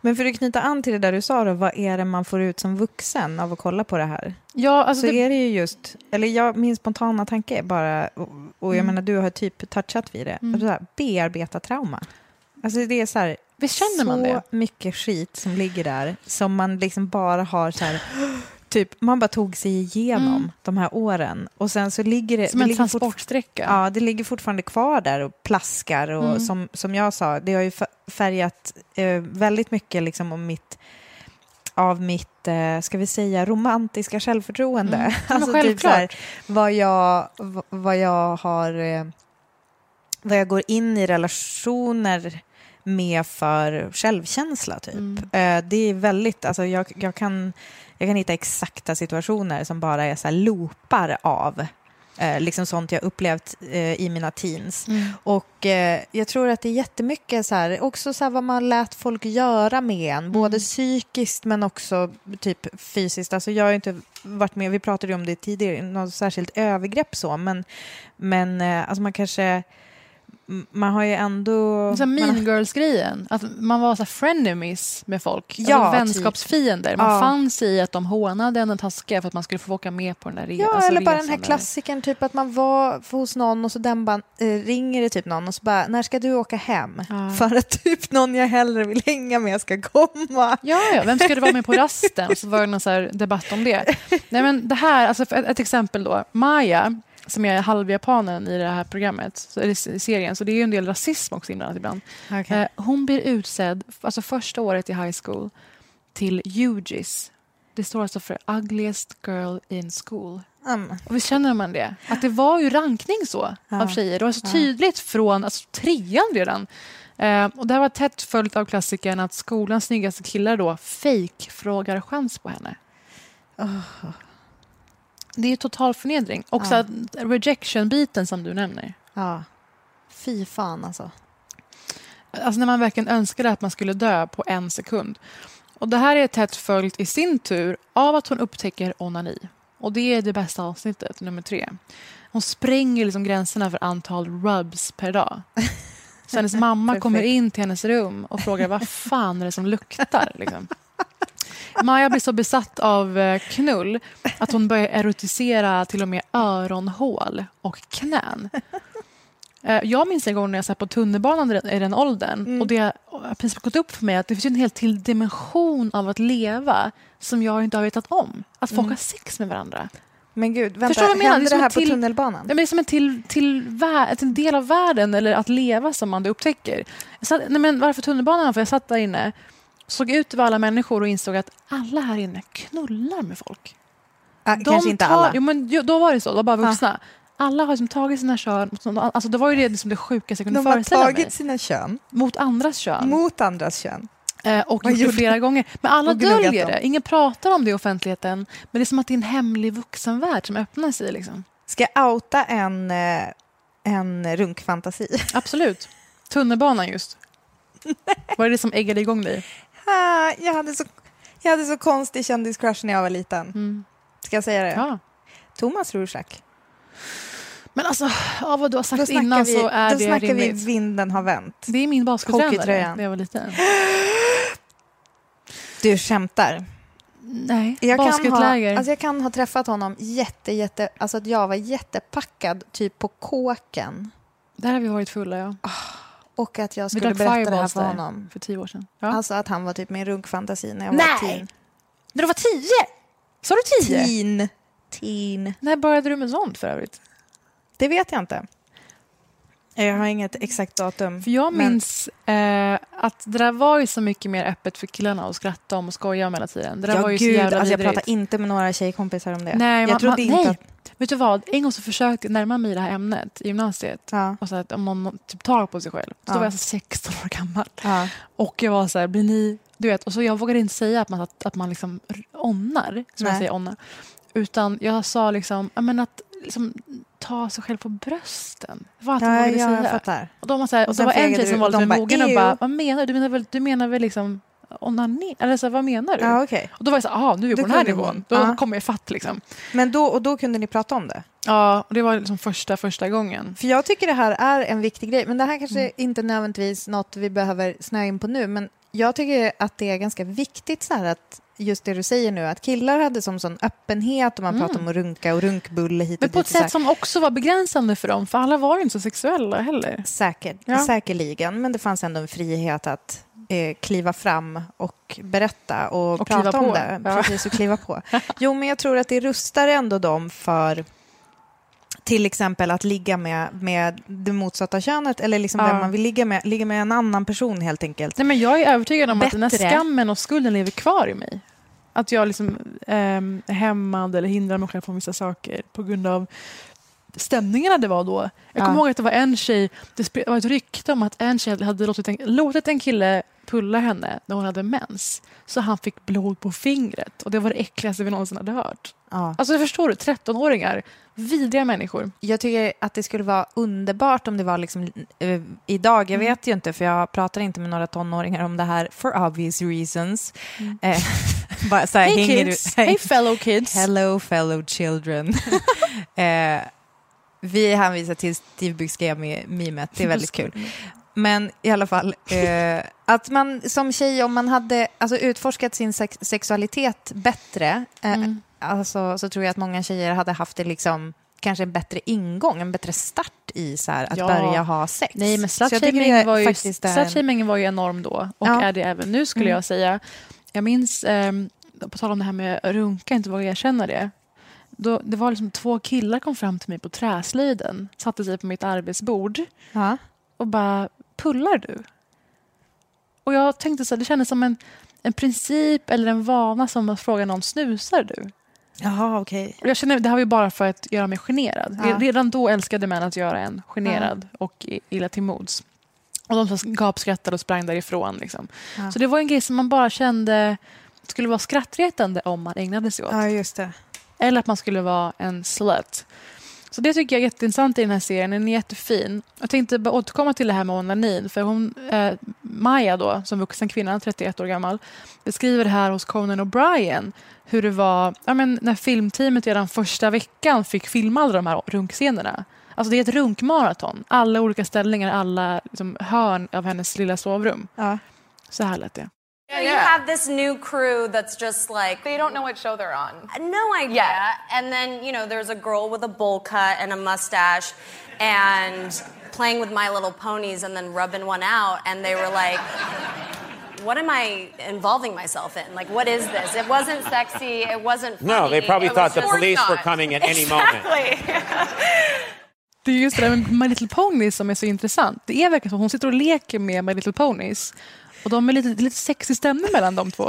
Men för att knyta an till det där du sa då, vad är det man får ut som vuxen av att kolla på det här?
Ja, alltså
så
det-
är det ju just, eller jag, min spontana tanke är bara, och, och jag
Mm.
menar du har typ touchat vid det,
Mm.
så här, bearbeta trauma. Alltså det är så här,
Visst känner
så
man det?
mycket skit som ligger där som man liksom bara har så här, typ, man bara tog sig igenom
Mm.
de här åren och sen så ligger det...
Som
det
en transportsträcka.
Ja, det ligger fortfarande kvar där och plaskar och
Mm.
som, som jag sa, det har ju färgat eh, väldigt mycket liksom om mitt av mitt, eh, ska vi säga, romantiska självförtroende.
Mm.
Alltså typ så här, vad jag, vad jag har, eh, vad jag går in i relationer med för självkänsla typ.
Mm.
Eh, det är väldigt, alltså jag, jag, kan, jag kan hitta exakta situationer som bara är så här loopar av eh, liksom sånt jag upplevt eh, i mina teens.
Mm.
Och eh, jag tror att det är jättemycket så här, också så här vad man lät folk göra med en, både
Mm.
psykiskt men också typ fysiskt. Alltså jag har inte varit med, vi pratade ju om det tidigare, något särskilt övergrepp så, men, men eh, alltså man kanske, man har ju ändå...
Så
man
mean Girls-grejen, att man var så frenemies med folk.
Ja,
alltså vänskapsfiender. Man
Ja.
fann sig i att de hånade en och taskiga för att man skulle få åka med på den där re-
Ja,
alltså
eller bara den
resan
här klassikern, typ att man var hos någon och så den bara, eh, ringer det typ någon och så bara, när ska du åka hem?
Ja.
För att typ någon jag hellre vill hänga med ska komma.
Ja, ja, vem ska du vara med på rasten? Så var det någon så här debatt om det. Nej, men det här, alltså ett, ett exempel då. Maja, som är halvjapanen i det här programmet, eller serien, så det är ju en del rasism också inblandat ibland.
Okej.
Eh, hon blir utsedd, alltså första året i high school, till UGIS. Det står alltså för Ugliest Girl in School.
Mm.
Och visst känner man det? Att det var ju rankning så
Ja.
av tjejer. Det var så tydligt från alltså, trean redan. Eh, och det här var tätt följt av klassikern att skolans snyggaste killar då fake frågar chans på henne. Det är total förnedring. Också
Ja.
rejection-biten som du nämner.
Ja. Fy fan alltså.
Alltså när man verkligen önskade att man skulle dö på en sekund. Och Det här är tätt följt i sin tur av att hon upptäcker onani. Och Det är det bästa avsnittet, nummer tre. Hon spränger liksom gränserna för antal rubs per dag. Så hennes mamma kommer in till hennes rum och frågar vad fan är det som luktar. Liksom. Maja blir så besatt av eh, knull att hon börjar erotisera till och med öronhål och knän. Eh, Jag minns en gång när jag satt på tunnelbanan i den- åldern och det har precis gått upp för mig att det finns en helt till dimension av att leva som jag inte har vetat om. Att folk
Mm.
har sex med varandra.
Men gud, vänta,
Förstår du vad jag menar? Det
här
en
på
till-
tunnelbanan?
Ja, men det är som en, till, till vä- en del av världen, eller att leva som man upptäcker. Satt, nej, men varför tunnelbanan? För jag satt där inne, såg ut över alla människor och insåg att alla här inne knullar med folk.
Ah,
De
kanske inte
tar-
alla.
Jo, men, jo, då var det så, det var bara vuxna. Alla har liksom tagit sina kön, alltså det var ju det, liksom det sjukaste jag kunde
De har
föreställa mig.
tagit sina kön
Mot andras kön.
mot andras kön.
Eh, och
Vad
gjort det flera gånger. Men alla döljer det. Ingen pratar om det i offentligheten. Men det är som att det är en hemlig vuxenvärld som öppnar sig. Liksom.
Ska jag outa en, eh, en runkfantasi?
Absolut. Tunnelbanan just. Var det det som eggade igång dig?
Ah, jag, hade så, jag hade så konstig kändiscrush när jag var liten. Ska jag säga det?
Mm. Ja.
Thomas Rorschach.
Men alltså, av vad du har
Då
sagt innan
vi,
så är
då
det
snackar vi
rimligt.
vinden har vänt.
Det är min baskettränare när jag var liten.
Du skämtar.
Nej,
Jag kan, ha, alltså jag kan ha träffat honom jätte, jätte... Alltså att jag var jättepackad, typ på kåken.
Där har vi varit fulla, ja.
Och att jag skulle berätta det här för honom.
för tio år sedan. Ja.
Alltså att han var typ min runkfantasi när jag
Nej!
var teen.
När du var tio? Sa du tio?
Teen. Teen.
När började du med sånt för övrigt?
Det vet jag inte. Jag har inget exakt datum.
För jag
men-
minns eh, att det där var ju så mycket mer öppet för killarna att skratta om och skoja om hela tiden. Det där
ja,
var ju
gud,
så jävla
alltså jag pratar inte med några tjejkompisar om det.
Nej,
jag
man,
trodde
man,
inte
nej.
att...
Vet du vad? En gång så försökte jag närma mig det här ämnet i gymnasiet. Och så att om någon typ tar på sig själv. Så
Ja.
då var jag så 16 år gammal.
Ja.
Och jag var så här, blir ni... Du vet, och så jag vågade inte säga att man, att, att man liksom onnar, som jag
Nej.
säger onna. Utan jag sa liksom, ja, men att liksom, ta sig själv på brösten. Vad att
Ja,
jag vågade
ja, jag
säga.
fattar.
Och, de var så här,
Och
och så var en tjej som var lite mogen och bara, vad menar du? Du menar väl, du menar väl liksom onani? Eller så här, vad menar du?
Ja, okej.
Och då var jag så här, aha, nu är vi på den här nivån.
hon.
Då
Ja.
kommer jag fatt liksom.
Men då, och då kunde ni prata om det?
Ja, och det var liksom första, första gången.
För jag tycker det här är en viktig grej, men det här kanske
Mm.
inte nödvändigtvis något vi behöver snöa in på nu, men jag tycker att det är ganska viktigt så här att just det du säger nu, att killar hade som sån öppenhet och man
Mm.
pratade om att runka och runkbulle hit och
Men på
dit.
ett sätt som också var begränsande för dem, för alla var ju inte så sexuella heller.
Säkert,
Ja.
Säkerligen, men det fanns ändå en frihet att eh, kliva fram och berätta och,
Och
prata om
på.
det.
Ja.
Precis, och kliva på. Jo, men jag tror att det rustar ändå dem för till exempel att ligga med, med det motsatta könet eller liksom
Ja.
vem man vill ligga med, ligga med en annan person helt enkelt.
Nej, men jag är övertygad om att den här
Bättre.
skammen och skulden lever kvar i mig. Att jag liksom, är hämmad eller hindrar mig själv från vissa saker på grund av stämningarna det var då. Jag
Ja.
kommer ihåg att det var en tjej, det var ett rykte om att en tjej hade låtit en, låtit en kille pulla henne när hon hade mens. Så han fick blod på fingret och det var det äckligaste vi någonsin hade hört.
Ja.
Alltså förstår du, 13-åringar, vidriga människor.
Jag tycker att det skulle vara underbart om det var liksom, eh, idag. Jag
Mm.
vet ju inte, för jag pratar inte med några tonåringar om det här for obvious reasons. Eh, bara så
Hey kids, hey fellow kids.
Hello fellow children. eh, vi hänvisar till Steve Buscemi-mimet, det är väldigt kul. Men i alla fall, eh, att man som tjej, om man hade alltså, utforskat sin sex sexualitet bättre, eh,
Mm.
alltså, så tror jag att många tjejer hade haft det liksom kanske en bättre ingång, en bättre start i så här, att
Ja.
börja ha sex.
Nej, men slutshaming var, ju,
en-
var ju enorm då och
Ja.
är det även nu skulle
Mm.
jag säga. Jag minns, ehm, på tal om det här med runka, inte våga erkänna det. Då, det var liksom två killar kom fram till mig på träslöjden, satte sig på mitt arbetsbord
Ja.
och bara “pullar du?” Och jag tänkte så här, det kändes som en, en princip eller en vana som att fråga någon “snusar du?”
Jaha, okej.
Och jag känner, det här var ju bara för att göra mig generad.
Ja.
Redan då älskade män att göra en generad och i- illa till mods. Och de så gapskrattade och sprang därifrån. Liksom.
Ja.
Så det var en grej som man bara kände skulle vara skrattretande om man ägnade sig åt.
Ja, just det.
Eller att man skulle vara en slut. Så det tycker jag är jätteintressant i den här serien. Den är jättefin. Jag tänkte bara återkomma till det här med onanin. För hon, eh, Maja då, som vuxen kvinna, 31 år gammal, beskriver det här hos Conan O'Brien. Hur det var ja, men när filmteamet redan första veckan fick filma alla de här runkscenerna. Alltså det är ett runkmaraton. Alla olika ställningar, alla liksom, hörn av hennes lilla sovrum.
Ja.
Så här lät det.
You have this new crew that's just like
They don't know what show they're on.
no idea. And then, you know, there's a girl with a bowl cut and a mustache and playing with My Little Ponies and then rubbing one out. And they were like, what am I involving myself in? Like, what is this? It wasn't sexy. It wasn't funny.
No, they probably
It
thought the
just-
police were coming at any moment.
Exactly.
Det är just det där med My Little Ponies som är så intressant. Det är verkligen så. Hon sitter och leker med My Little Ponies. Och de är lite, lite sexig stämning mellan de två.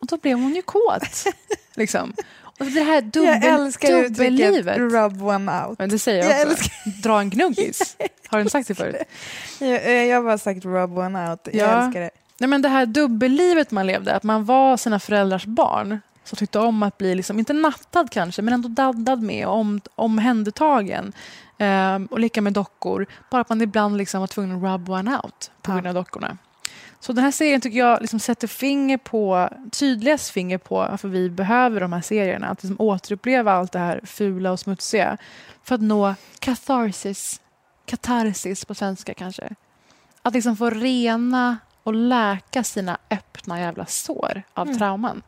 Och då blev hon ju kåt. liksom. Och det här dubbel,
jag älskar
dubbellivet.
rub one out.
Men det säger jag,
Jag
också. Dra en gnuggis. Har du inte sagt det förut?
Jag, eh, jag har bara sagt rub one out. Jag
Ja.
älskar det.
Nej, men det här dubbellivet man levde, att man var sina föräldrars barn som tyckte om att bli, liksom, inte nattad kanske, men ändå daddad med och om, omhändertagen. Ehm, och lika med dockor, bara att man ibland liksom var tvungen att rub one out på grund av dockorna. Så den här serien tycker jag liksom sätter finger på, tydligast finger på varför vi behöver de här serierna. Att liksom återuppleva allt det här fula och smutsiga för att nå catharsis, katarsis på svenska kanske. Att liksom få rena och läka sina öppna jävla sår av
Mm.
trauman.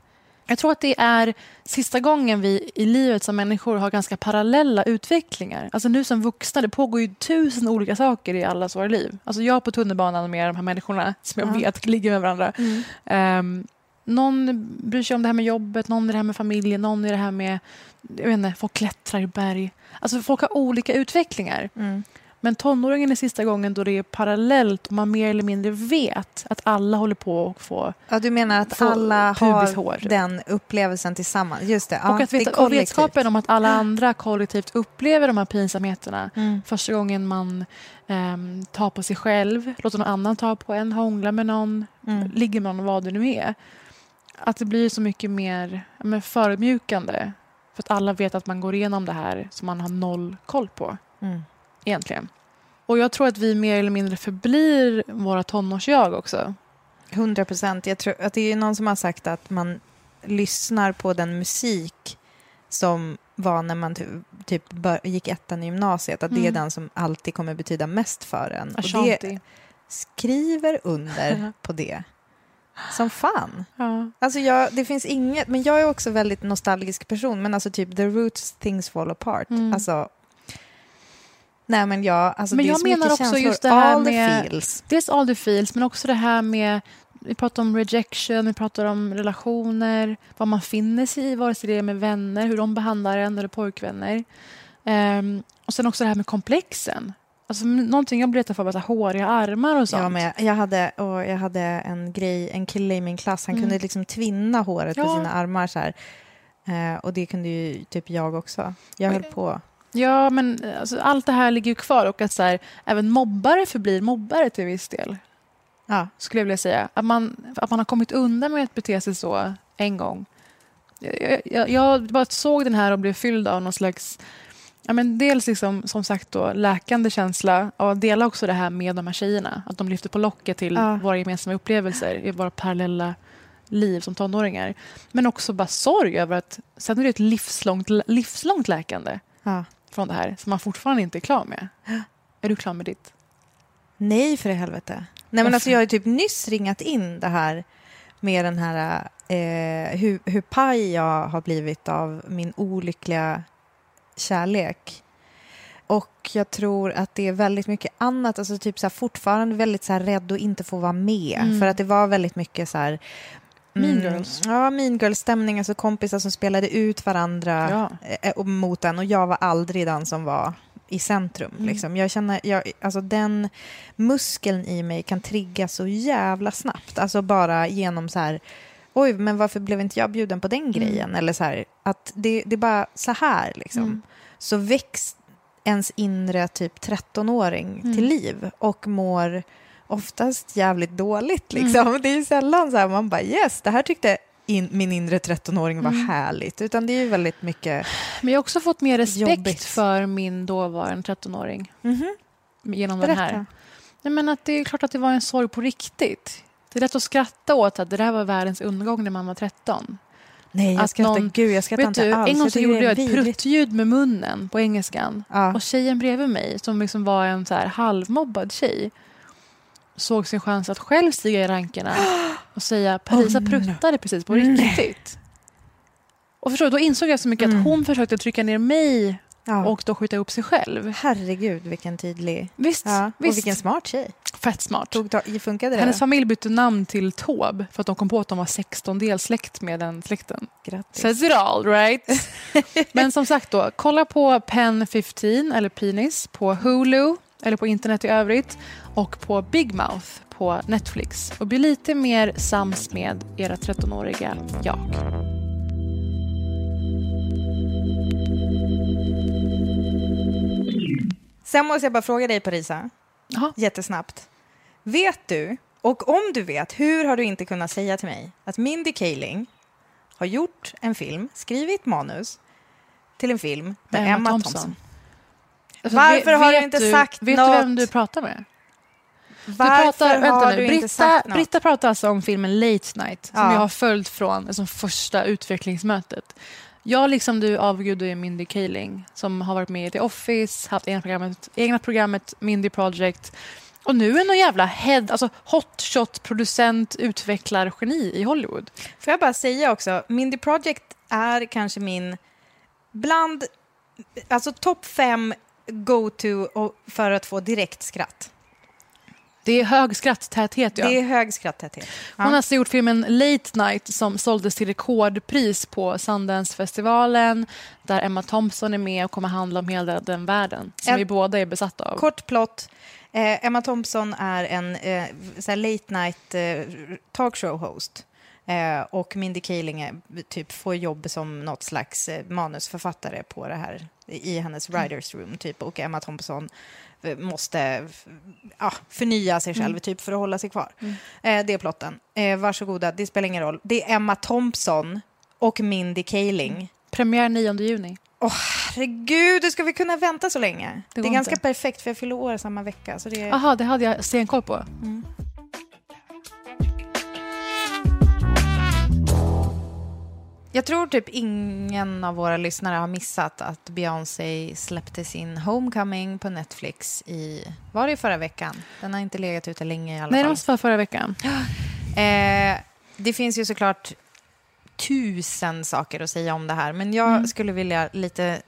Jag tror att det är sista gången vi i livet som människor har ganska parallella utvecklingar. Alltså nu som vuxna, det pågår ju tusen olika saker i allas våra liv. Alltså jag på tunnelbanan med de här människorna som jag
Ja.
vet ligger med varandra.
Mm.
Ehm, någon bryr sig om det här med jobbet, någon i det här med familjen, någon i det här med... Jag vet inte, folk klättrar i berg. Alltså folk har olika utvecklingar.
Mm.
Men tonåringen är sista gången då det är parallellt och man mer eller mindre vet att alla håller på att få
Ja, du menar att alla har den upplevelsen tillsammans? Just det, ja,
och, att
det
veta, och
kollektivt.
vetskapen om att alla andra kollektivt upplever de här pinsamheterna.
Mm.
Första gången man ehm, tar på sig själv, låter någon annan ta på en, hånglar med någon,
Mm.
ligger med någon, vad det nu är. Att det blir så mycket mer men förödmjukande. För att alla vet att man går igenom det här som man har noll koll på.
Mm.
Egentligen. Och jag tror att vi mer eller mindre förblir våra tonårsjag också.
100 procent. Jag tror att det är någon som har sagt att man lyssnar på den musik som var när man ty- typ bör, gick ettan i gymnasiet. Att det är
Mm.
den som alltid kommer betyda mest för en. Och det skriver under på det. Som fan.
Ja.
Alltså jag, det finns inget, men jag är också väldigt nostalgisk person, men alltså typ the roots things fall apart.
Mm.
Alltså, nej men jag, alltså
men
är
jag menar också
känslor.
just det här
All
med...
feels.
Dels all the feels, men också det här med... Vi pratar om rejection, vi pratar om relationer, vad man finner sig i, vare sig det är med vänner, hur de behandlar en eller pojkvänner. Ehm, och sen också det här med komplexen. Alltså, någonting jag berättade för var så här håriga armar och sånt.
Jag med. Jag hade, och jag hade en grej, en kille i min klass, han
Mm.
kunde liksom tvinna håret på
Ja.
sina armar så här. Eh, och det kunde ju typ jag också. Jag höll på.
Ja, men alltså, allt det här ligger ju kvar och att så här, även mobbare förblir mobbare till viss del.
Ja.
Skulle jag vilja säga. Att man, att man har kommit undan med att bete sig så en gång. Jag, jag, jag bara såg den här och blev fylld av någon slags Ja, men dels liksom, som sagt då, läkande känsla och dela också det här med de här tjejerna. Att de lyfter på locket till
Ja.
våra gemensamma upplevelser i våra parallella liv som tonåringar. Men också bara sorg över att sen är det ett livslångt, livslångt läkande
Ja.
Från det här som man fortfarande inte är klar med. Är du klar med ditt?
Nej, för i helvete. Nej, men
Varför?
alltså, jag har typ nyss ringat in det här med den här eh, hur, hur paj jag har blivit av min olyckliga kärlek. Och jag tror att det är väldigt mycket annat, alltså typ så här, fortfarande väldigt så här, rädd att inte få vara med.
Mm.
För att det var väldigt mycket så här...
Mean Girls.
Ja, mean girls-stämning, alltså kompisar som spelade ut varandra
Ja.
eh, mot en och jag var aldrig den som var i centrum.
Mm.
Liksom. Jag känner, jag, alltså den muskeln i mig kan trigga så jävla snabbt. Alltså bara genom så här, oj, men varför blev inte jag bjuden på den grejen? Eller så här, att det, det är bara så här liksom.
Mm.
Så väcks ens inre typ 13-åring
Mm.
till liv och mår oftast jävligt dåligt. Liksom. Det är ju sällan så här man bara yes, det här tyckte in, min inre 13-åring var
Mm.
härligt. Utan det är ju väldigt mycket
Men jag har också fått mer respekt
Jobbigt.
för min dåvarande 13-åring
Mhm.
genom den
Berätta.
här. Nej, men att det är klart att det var en sorg på riktigt. Det är lätt att skratta åt att det där var världens undergång när man var 13.
Nej, jag
Att
skrattar,
någon-
gud, jag skrattar
Vet
inte
du,
alls.
en gång så gjorde jag ett
vidrigt.
pruttljud med munnen på engelskan.
Ja.
Och tjejen bredvid mig, som liksom var en så här halvmobbad tjej, såg sin chans att själv stiga i rankerna och säga Parisa
Oh,
pruttade precis på
Nej.
riktigt. Och förstår, då insåg jag så mycket
Mm.
att hon försökte trycka ner mig
Ja.
och då skjuta upp sig själv.
Herregud, vilken tydlig...
Visst,
Ja. Och
visst.
vilken smart tjej.
Fett smart.
Tog, tog, funkade det?
Hennes familj bytte namn till Taube för att de kom på att de var 16 del släkt med den släkten.
Grattis.
Says it all, right? Men som sagt då, kolla på Pen 15 eller Penis på Hulu eller på internet i övrigt och på Big Mouth på Netflix och bli lite mer sams med era 13-åriga jag.
Sen måste jag bara fråga dig, Parisa,
Jaha.
jättesnabbt. Vet du, och om du vet, hur har du inte kunnat säga till mig att Mindy Kaling har gjort en film, skrivit manus till en film där
Emma
Emma,
Thompson.
Thompson.
Alltså,
Varför
vet-
har du
vet
inte sagt
vet
något?
du vem du pratar med?
Varför
du pratar, vänta nu, Britta? Britta pratar alltså om filmen Late Night som
Ja.
jag har följt från alltså, första utvecklingsmötet. Jag liksom du avgudar Mindy Kaling som har varit med i The Office, haft egna programmet, egna programmet Mindy Project och nu är någon jävla head, alltså hotshot, producent, utvecklar, geni i Hollywood.
Får jag bara säga också, Mindy Project är kanske min bland, alltså topp fem go-to för att få direkt skratt.
Det är hög skratttäthet, ja.
Det är hög skratttäthet.
Hon har alltså gjort filmen Late Night som såldes till rekordpris på Sundance-festivalen där Emma Thompson är med och kommer handla om hela den världen som
En-
vi båda är besatta av.
Kort plott. Eh, Emma Thompson är en eh, late night eh, talkshow-host. Eh, och Mindy Kaling är, typ, får jobb som något slags eh, manusförfattare på det här i hennes writers room. Typ. Och Emma Thompson eh, måste ja, förnya sig själv
Mm.
typ, för att hålla sig kvar.
Mm.
Eh, det är plotten. Eh, varsågoda, det spelar ingen roll. Det är Emma Thompson och Mindy Kaling.
Premiär 9 juni.
Åh, herregud, hur ska vi kunna vänta så länge? Det,
Det
är
går
ganska
inte.
perfekt, för jag fyller år samma vecka. Så det.
Jaha, det hade jag stenkoll på.
Jag tror typ ingen av våra lyssnare har missat att Beyoncé släppte sin Homecoming på Netflix i, var det förra veckan? Den har inte legat ute länge i alla
Nej, det
fall.
måste vara förra veckan.
Eh, det finns ju såklart tusen saker att säga om det här, men jag
Mm.
skulle vilja lite...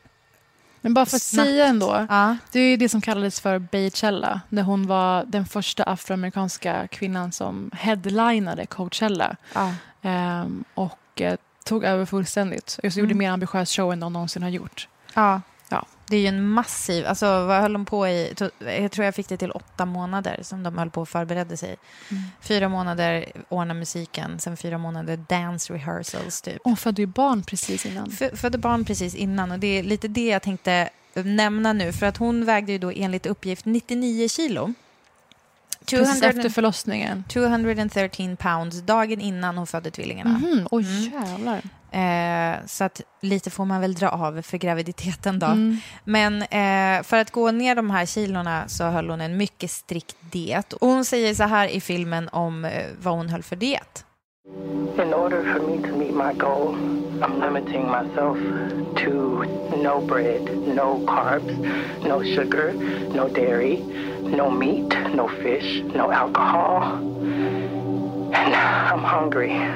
Men bara för att
Snabbt.
säga ändå. Det är det som kallades för Baychella. När hon var den första afroamerikanska kvinnan som headlinade Coachella.
Ja.
Ehm, och eh, tog över fullständigt. Så gjorde
Mm.
mer ambitiös show än de någonsin har gjort.
Ja.
Ja.
Det är ju en massiv... Alltså, vad höll de på i? Jag tror jag fick det till åtta månader som de höll på och förberedde sig.
Mm.
Fyra månader ordna musiken, sen fyra månader dance rehearsals. Typ.
Hon födde ju barn precis innan.
F- födde barn precis innan och det är lite det jag tänkte nämna nu. För att hon vägde ju då enligt uppgift 99 kilo.
Precis efter förlossningen.
213 pounds dagen innan hon födde tvillingarna.
Mhm, Oj,
Mm.
jävlar.
Eh, så att lite får man väl dra av för graviditeten då.
Mm.
Men eh, för att gå ner de här kilorna så höll hon en mycket strikt diet. Och hon säger så här i filmen om eh, vad hon höll för diet.
In order for me to meet my goal, I'm limiting myself to no bread, no carbs, no sugar, no dairy, no meat, no fish, no alcohol. And I'm hungry.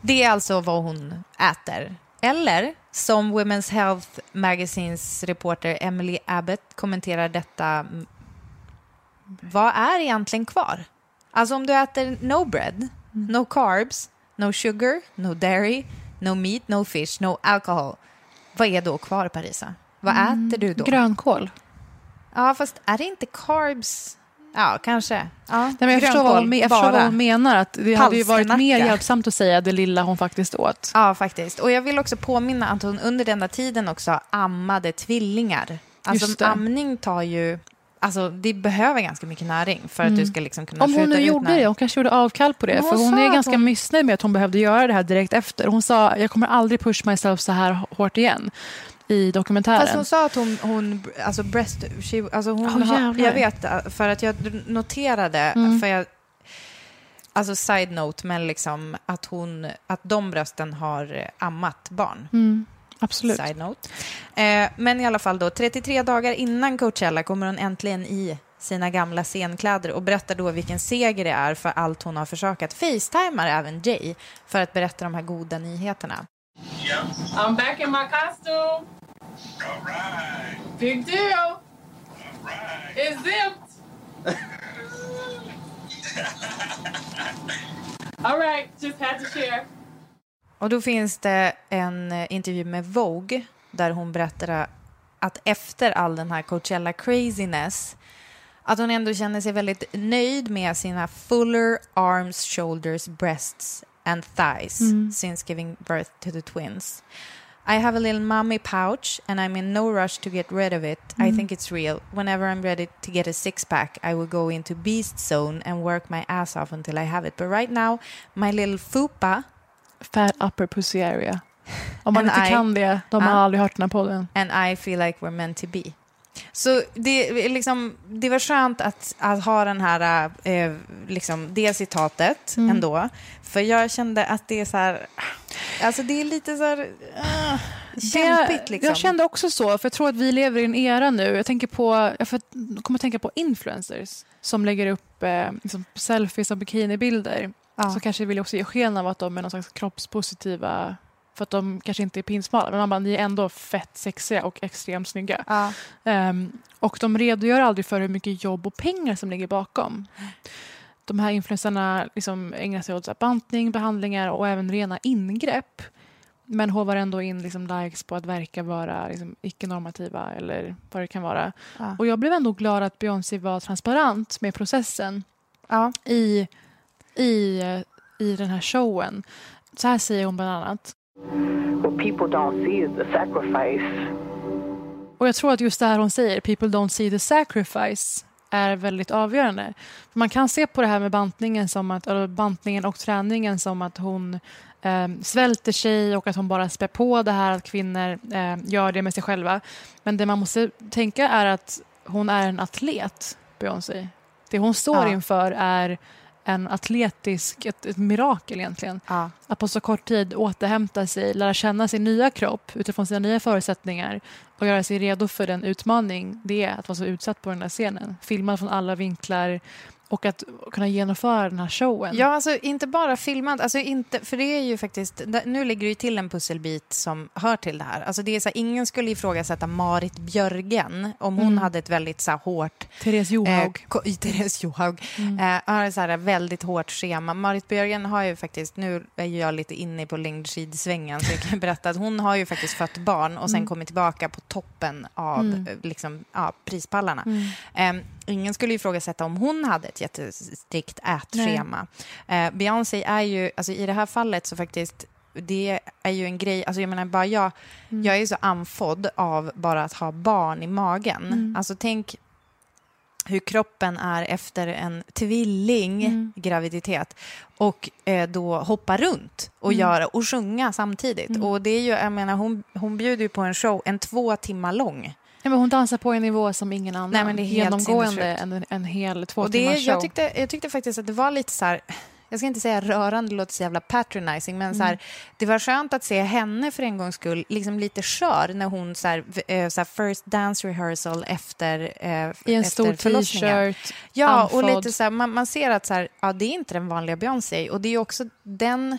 Det är alltså vad hon äter. Eller som Women's Health Magazines reporter Emily Abbott kommenterar detta. Vad är egentligen kvar? Alltså om du äter no bread, no carbs, no sugar, no dairy, no meat, no fish, no alcohol. Vad är då kvar, Parisa? Vad
Mm,
äter du då?
Grönkål.
Ja, fast är det inte carbs? Ja, kanske. Ja,
Nej, men jag förstår, vad hon, jag förstår vad hon menar. Att det hade ju varit mer hjälpsamt att säga det lilla hon faktiskt åt.
Ja, faktiskt. Och jag vill också påminna att hon under denna tiden också ammade tvillingar. Alltså amning tar ju... Alltså det behöver ganska mycket näring för att
Mm.
du ska liksom kunna
Om hon nu gjorde
näring.
det, hon kanske gjorde avkall på det.
Men
För
hon
hon är ganska
hon-
missnöjd med att hon behövde göra det här direkt efter. Hon sa, jag kommer aldrig push myself så här hårt igen i dokumentären.
Fast hon sa att hon, hon alltså breast, she, alltså hon,
Åh,
har, jag vet för att jag noterade,
Mm.
för jag, alltså side note, men liksom att hon, att de brösten har ammat barn.
Mm, absolut.
Side note. Eh, men i alla fall då, 33 dagar innan Coachella kommer hon äntligen i sina gamla scenkläder och berättar då vilken seger det är för allt hon har försökat. Facetimar även Jay för att berätta de här goda nyheterna.
I'm back in my costume. All right. Big deal. All right. It's zipped. All right, just had to share.
Och då finns det en eh, intervju med Vogue där hon berättar att efter all den här Coachella craziness att hon ändå känner sig väldigt nöjd med sina fuller arms, shoulders, breasts and thighs
Mm.
since giving birth to the twins. I have a little mommy pouch and I'm in no rush to get rid of it. I
Mm.
think it's real. Whenever I'm ready to get a six pack, I will go into beast zone and work my ass off until I have it. But right now, my little fupa
Fat upper pussy area. Om man inte
I-
kan det, de har
Ja.
aldrig hört den här podden.
And I feel like we're meant to be. Så det, liksom, det var skönt att, att ha den här, eh, liksom, det citatet
Mm.
ändå. För jag kände att det är så här, alltså det är lite så här, uh, kämpigt liksom.
Jag kände också så, för jag tror att vi lever i en era nu. Jag, tänker på, jag kommer att tänka på influencers som lägger upp eh, liksom selfies och bikinibilder.
Ja.
Så kanske vill också ge sken av att de är någon slags kroppspositiva för att de kanske inte är pinsmala, men man bara, ni är ändå fett sexiga och extremt snygga.
Ja.
Ehm, och de redogör aldrig för hur mycket jobb och pengar som ligger bakom. De här influencerna liksom ägnar sig åt bantning, behandlingar och även rena ingrepp. Men hovar ändå in liksom likes på att verka vara liksom icke-normativa eller vad det kan vara.
Ja.
Och jag blev ändå glad att Beyoncé var transparent med processen i, i, eh, i den här showen. Så här säger hon bland annat.
What people don't see is the sacrifice.
Och jag tror att just det här hon säger, people don't see the sacrifice, är väldigt avgörande. För man kan se på det här med bantningen, som att, eller bantningen och träningen som att hon eh, svälter sig och att hon bara spär på det här att kvinnor eh, gör det med sig själva. Men det man måste tänka är att hon är en atlet, Beyoncé. Det hon står
Ja.
inför är en atletisk, ett, ett mirakel egentligen.
Ja.
Att på så kort tid återhämta sig, lära känna sin nya kropp utifrån sina nya förutsättningar och göra sig redo för den utmaning det är att vara så utsatt på den där scenen. Filmad från alla vinklar och att kunna genomföra den här showen.
Ja, alltså inte bara filmad, alltså inte, för det är ju faktiskt, nu lägger ju till en pusselbit som hör till det här. Alltså det är så här, ingen skulle ifrågasätta Marit Björgen om hon
Mm.
hade ett väldigt så här, hårt...
Therese Johaug.
Eh, Therese Johaug.
Mm.
Eh, har ett så här, väldigt hårt schema. Marit Björgen har ju faktiskt, nu är jag lite inne på längdskidsvängen så jag kan berätta att hon har ju faktiskt fött barn och sen
Mm.
kommit tillbaka på toppen av
Mm.
eh, liksom, ja, prispallarna. Eh, ingen skulle ifrågasätta om hon hade ett jättestrikt ätschema. Eh, Beyoncé är ju, alltså i det här fallet så faktiskt, det är ju en grej, alltså jag menar bara jag,
Mm.
jag är så anfodd av bara att ha barn i magen.
Mm.
Alltså tänk hur kroppen är efter en tvilling
Mm.
graviditet och eh, då hoppa runt och
Mm.
göra och sjunga samtidigt.
Mm.
Och det är ju, jag menar, hon, hon bjuder ju på en show, en två timmar lång.
Ja, men hon dansar på en nivå som ingen annan.
Nej, men det är helt
Genomgående en, en hel två
Och det,
timmars show.
jag, tyckte, jag tyckte faktiskt att det var lite så här, jag ska inte säga rörande, det låter så jävla patronizing, men så här,
Mm.
det var skönt att se henne för en gångs skull liksom lite skör när hon så här, eh, så här first dance rehearsal efter eh,
I en
efter
stor t-shirt,
Ja, och
andfådd.
lite så här, man, man ser att så ja, det är inte den vanliga Beyoncé och det är också den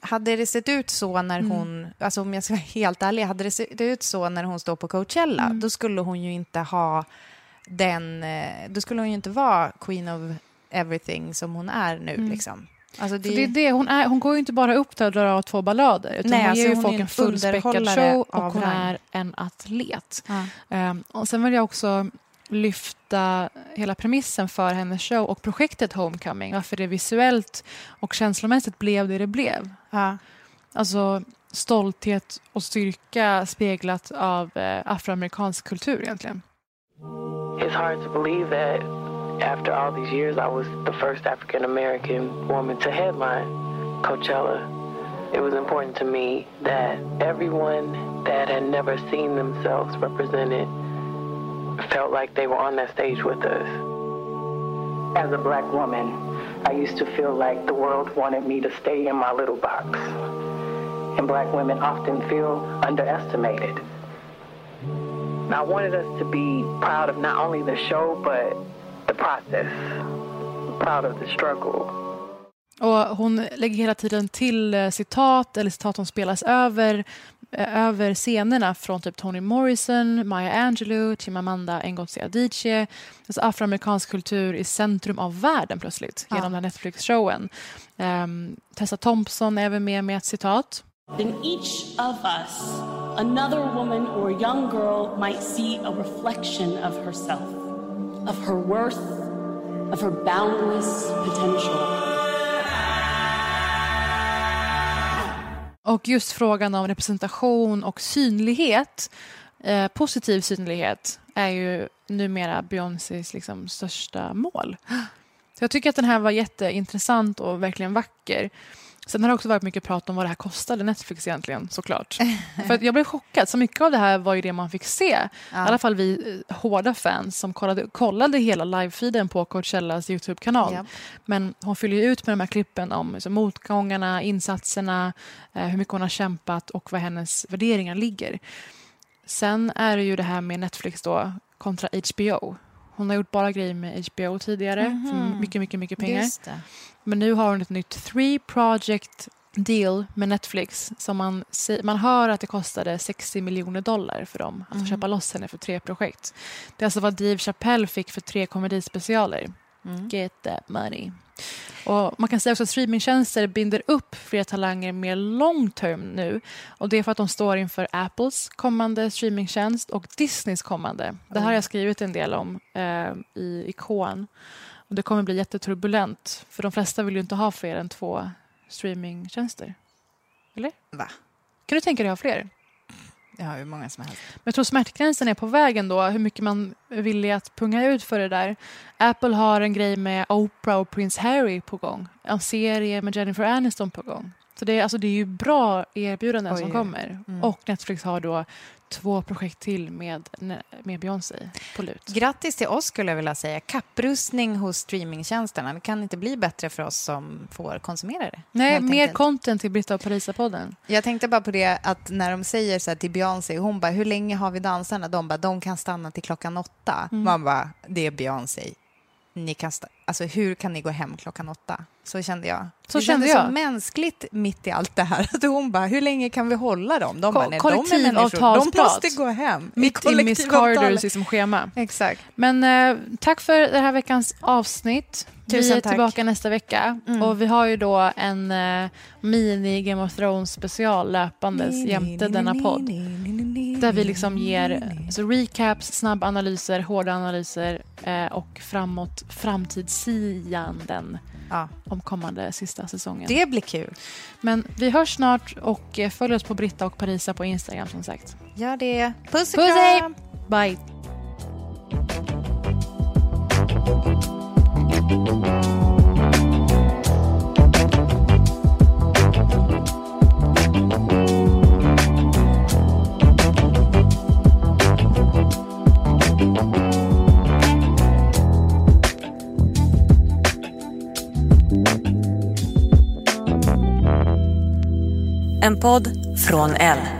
hade det sett ut så när
Mm.
hon, alltså om jag ska vara helt ärlig, hade det sett ut så när hon står på Coachella,
Mm.
då skulle hon ju inte ha den, eh, då skulle hon ju inte vara queen of everything som hon är nu
Mm.
liksom. Alltså
För det är det, hon, är, hon går ju inte bara upp där och drar av två ballader. Utan
Nej,
hon
alltså
ger ju
är
folk
en
fullspäckad show och hon är en atlet.
Ja.
Ehm, och sen vill jag också lyfta hela premissen för hennes show och projektet Homecoming. Varför det visuellt och känslomässigt blev det det blev.
Ja.
Alltså stolthet och styrka speglat av eh, afroamerikansk kultur egentligen.
It's hard to believe that after all these years, I was the first African American woman to headline Coachella. It was important to me that everyone that had never seen themselves represented felt like they were on that stage with us. As a black woman, I used to feel like the world wanted me to stay in my little box. And black women often feel underestimated. I wanted us to be proud of not only the show, but the process, proud of the struggle.
Och hon lägger hela tiden till eh, citat eller citat som spelas över, eh, över scenerna från typ Toni Morrison, Maya Angelou, Chimamanda Ngozi Adichie. Alltså afroamerikansk kultur i centrum av världen plötsligt
Ja.
genom den här Netflix-showen. Um, Tessa Thompson är även med med ett citat.
In each of us, another woman or young girl might see a reflection of herself, of her worth, of her boundless potential.
Och just frågan om representation och synlighet, eh, positiv synlighet, är ju numera Beyoncés liksom största mål. Så jag tycker att den här var jätteintressant och verkligen vacker. Sen har det också varit mycket prat om vad det här kostade Netflix egentligen, såklart. För att jag blev chockad. Så mycket av det här var ju det man fick se. I alla fall vi eh, hårda fans som kollade, kollade hela livefeeden på Coachellas YouTube-kanal.
Japp.
Men hon fyller ju ut med de här klippen om liksom, motgångarna, insatserna, eh, hur mycket hon har kämpat och var hennes värderingar ligger. Sen är det ju det här med Netflix då kontra HBO. Hon har gjort bara grejer med HBO tidigare för
Mhm.
mycket, mycket, mycket pengar. Men nu har hon ett nytt Three Project deal med Netflix. Som man, man hör att det kostade 60 miljoner dollar för dem att få
Mm.
köpa loss henne för tre projekt. Det är alltså vad Dave Chappelle fick för tre komedispecialer.
Mm.
Get that money. Och man kan säga också att streamingtjänster binder upp fler talanger mer long term nu. Och det är för att de står inför Apples kommande streamingtjänst och Disneys kommande. Det här har jag skrivit en del om eh, i Ikon. Och det kommer bli jätteturbulent. För de flesta vill ju inte ha fler än två streamingtjänster. Eller?
Va?
Kan du tänka dig ha fler?
Jag har hur många som helst.
Men jag tror smärtgränsen är på vägen då, hur mycket man är villig att punga ut för det där. Apple har en grej med Oprah och Prince Harry på gång. En serie med Jennifer Aniston på gång. Så det är, alltså, det är ju bra erbjudanden
Oj,
som kommer.
Mm.
Och Netflix har då två projekt till med, med Beyoncé på lut.
Grattis till oss skulle jag vilja säga. Kapprustning hos streamingtjänsterna. Det kan inte bli bättre för oss som får konsumera det.
Nej, mer content till Britta och Parisa-podden.
Jag tänkte bara på det att när de säger så här till Beyoncé, hon bara, hur länge har vi dansarna? De bara, de kan stanna till klockan åtta.
Mm.
Man bara, det är Beyoncé. Ni kan alltså, hur kan ni gå hem klockan åtta? Så kände jag.
Så
det
kände jag.
så mänskligt mitt i allt det här. Att hon bara, hur länge kan vi hålla dem? De bara, nej, de är människor. De måste gå hem.
Mitt i Miss. Carters liksom, schema.
Exakt.
Men eh, tack för det här veckans avsnitt. vi
Tusen
är
tack.
tillbaka nästa vecka.
Mm.
Och vi har ju då en eh, mini Game of Thrones special löpandes jämte denna podd. Där vi liksom ger
ni.
alltså recaps, snabba analyser, hårda analyser eh, och framåt framtidssianden
Ja.
om kommande sista säsongen.
Det blir kul.
Men vi hörs snart och eh, följ oss på Britta och Parisa på Instagram som sagt.
Gör det. Puss och kram!
Bye!
En podd från L.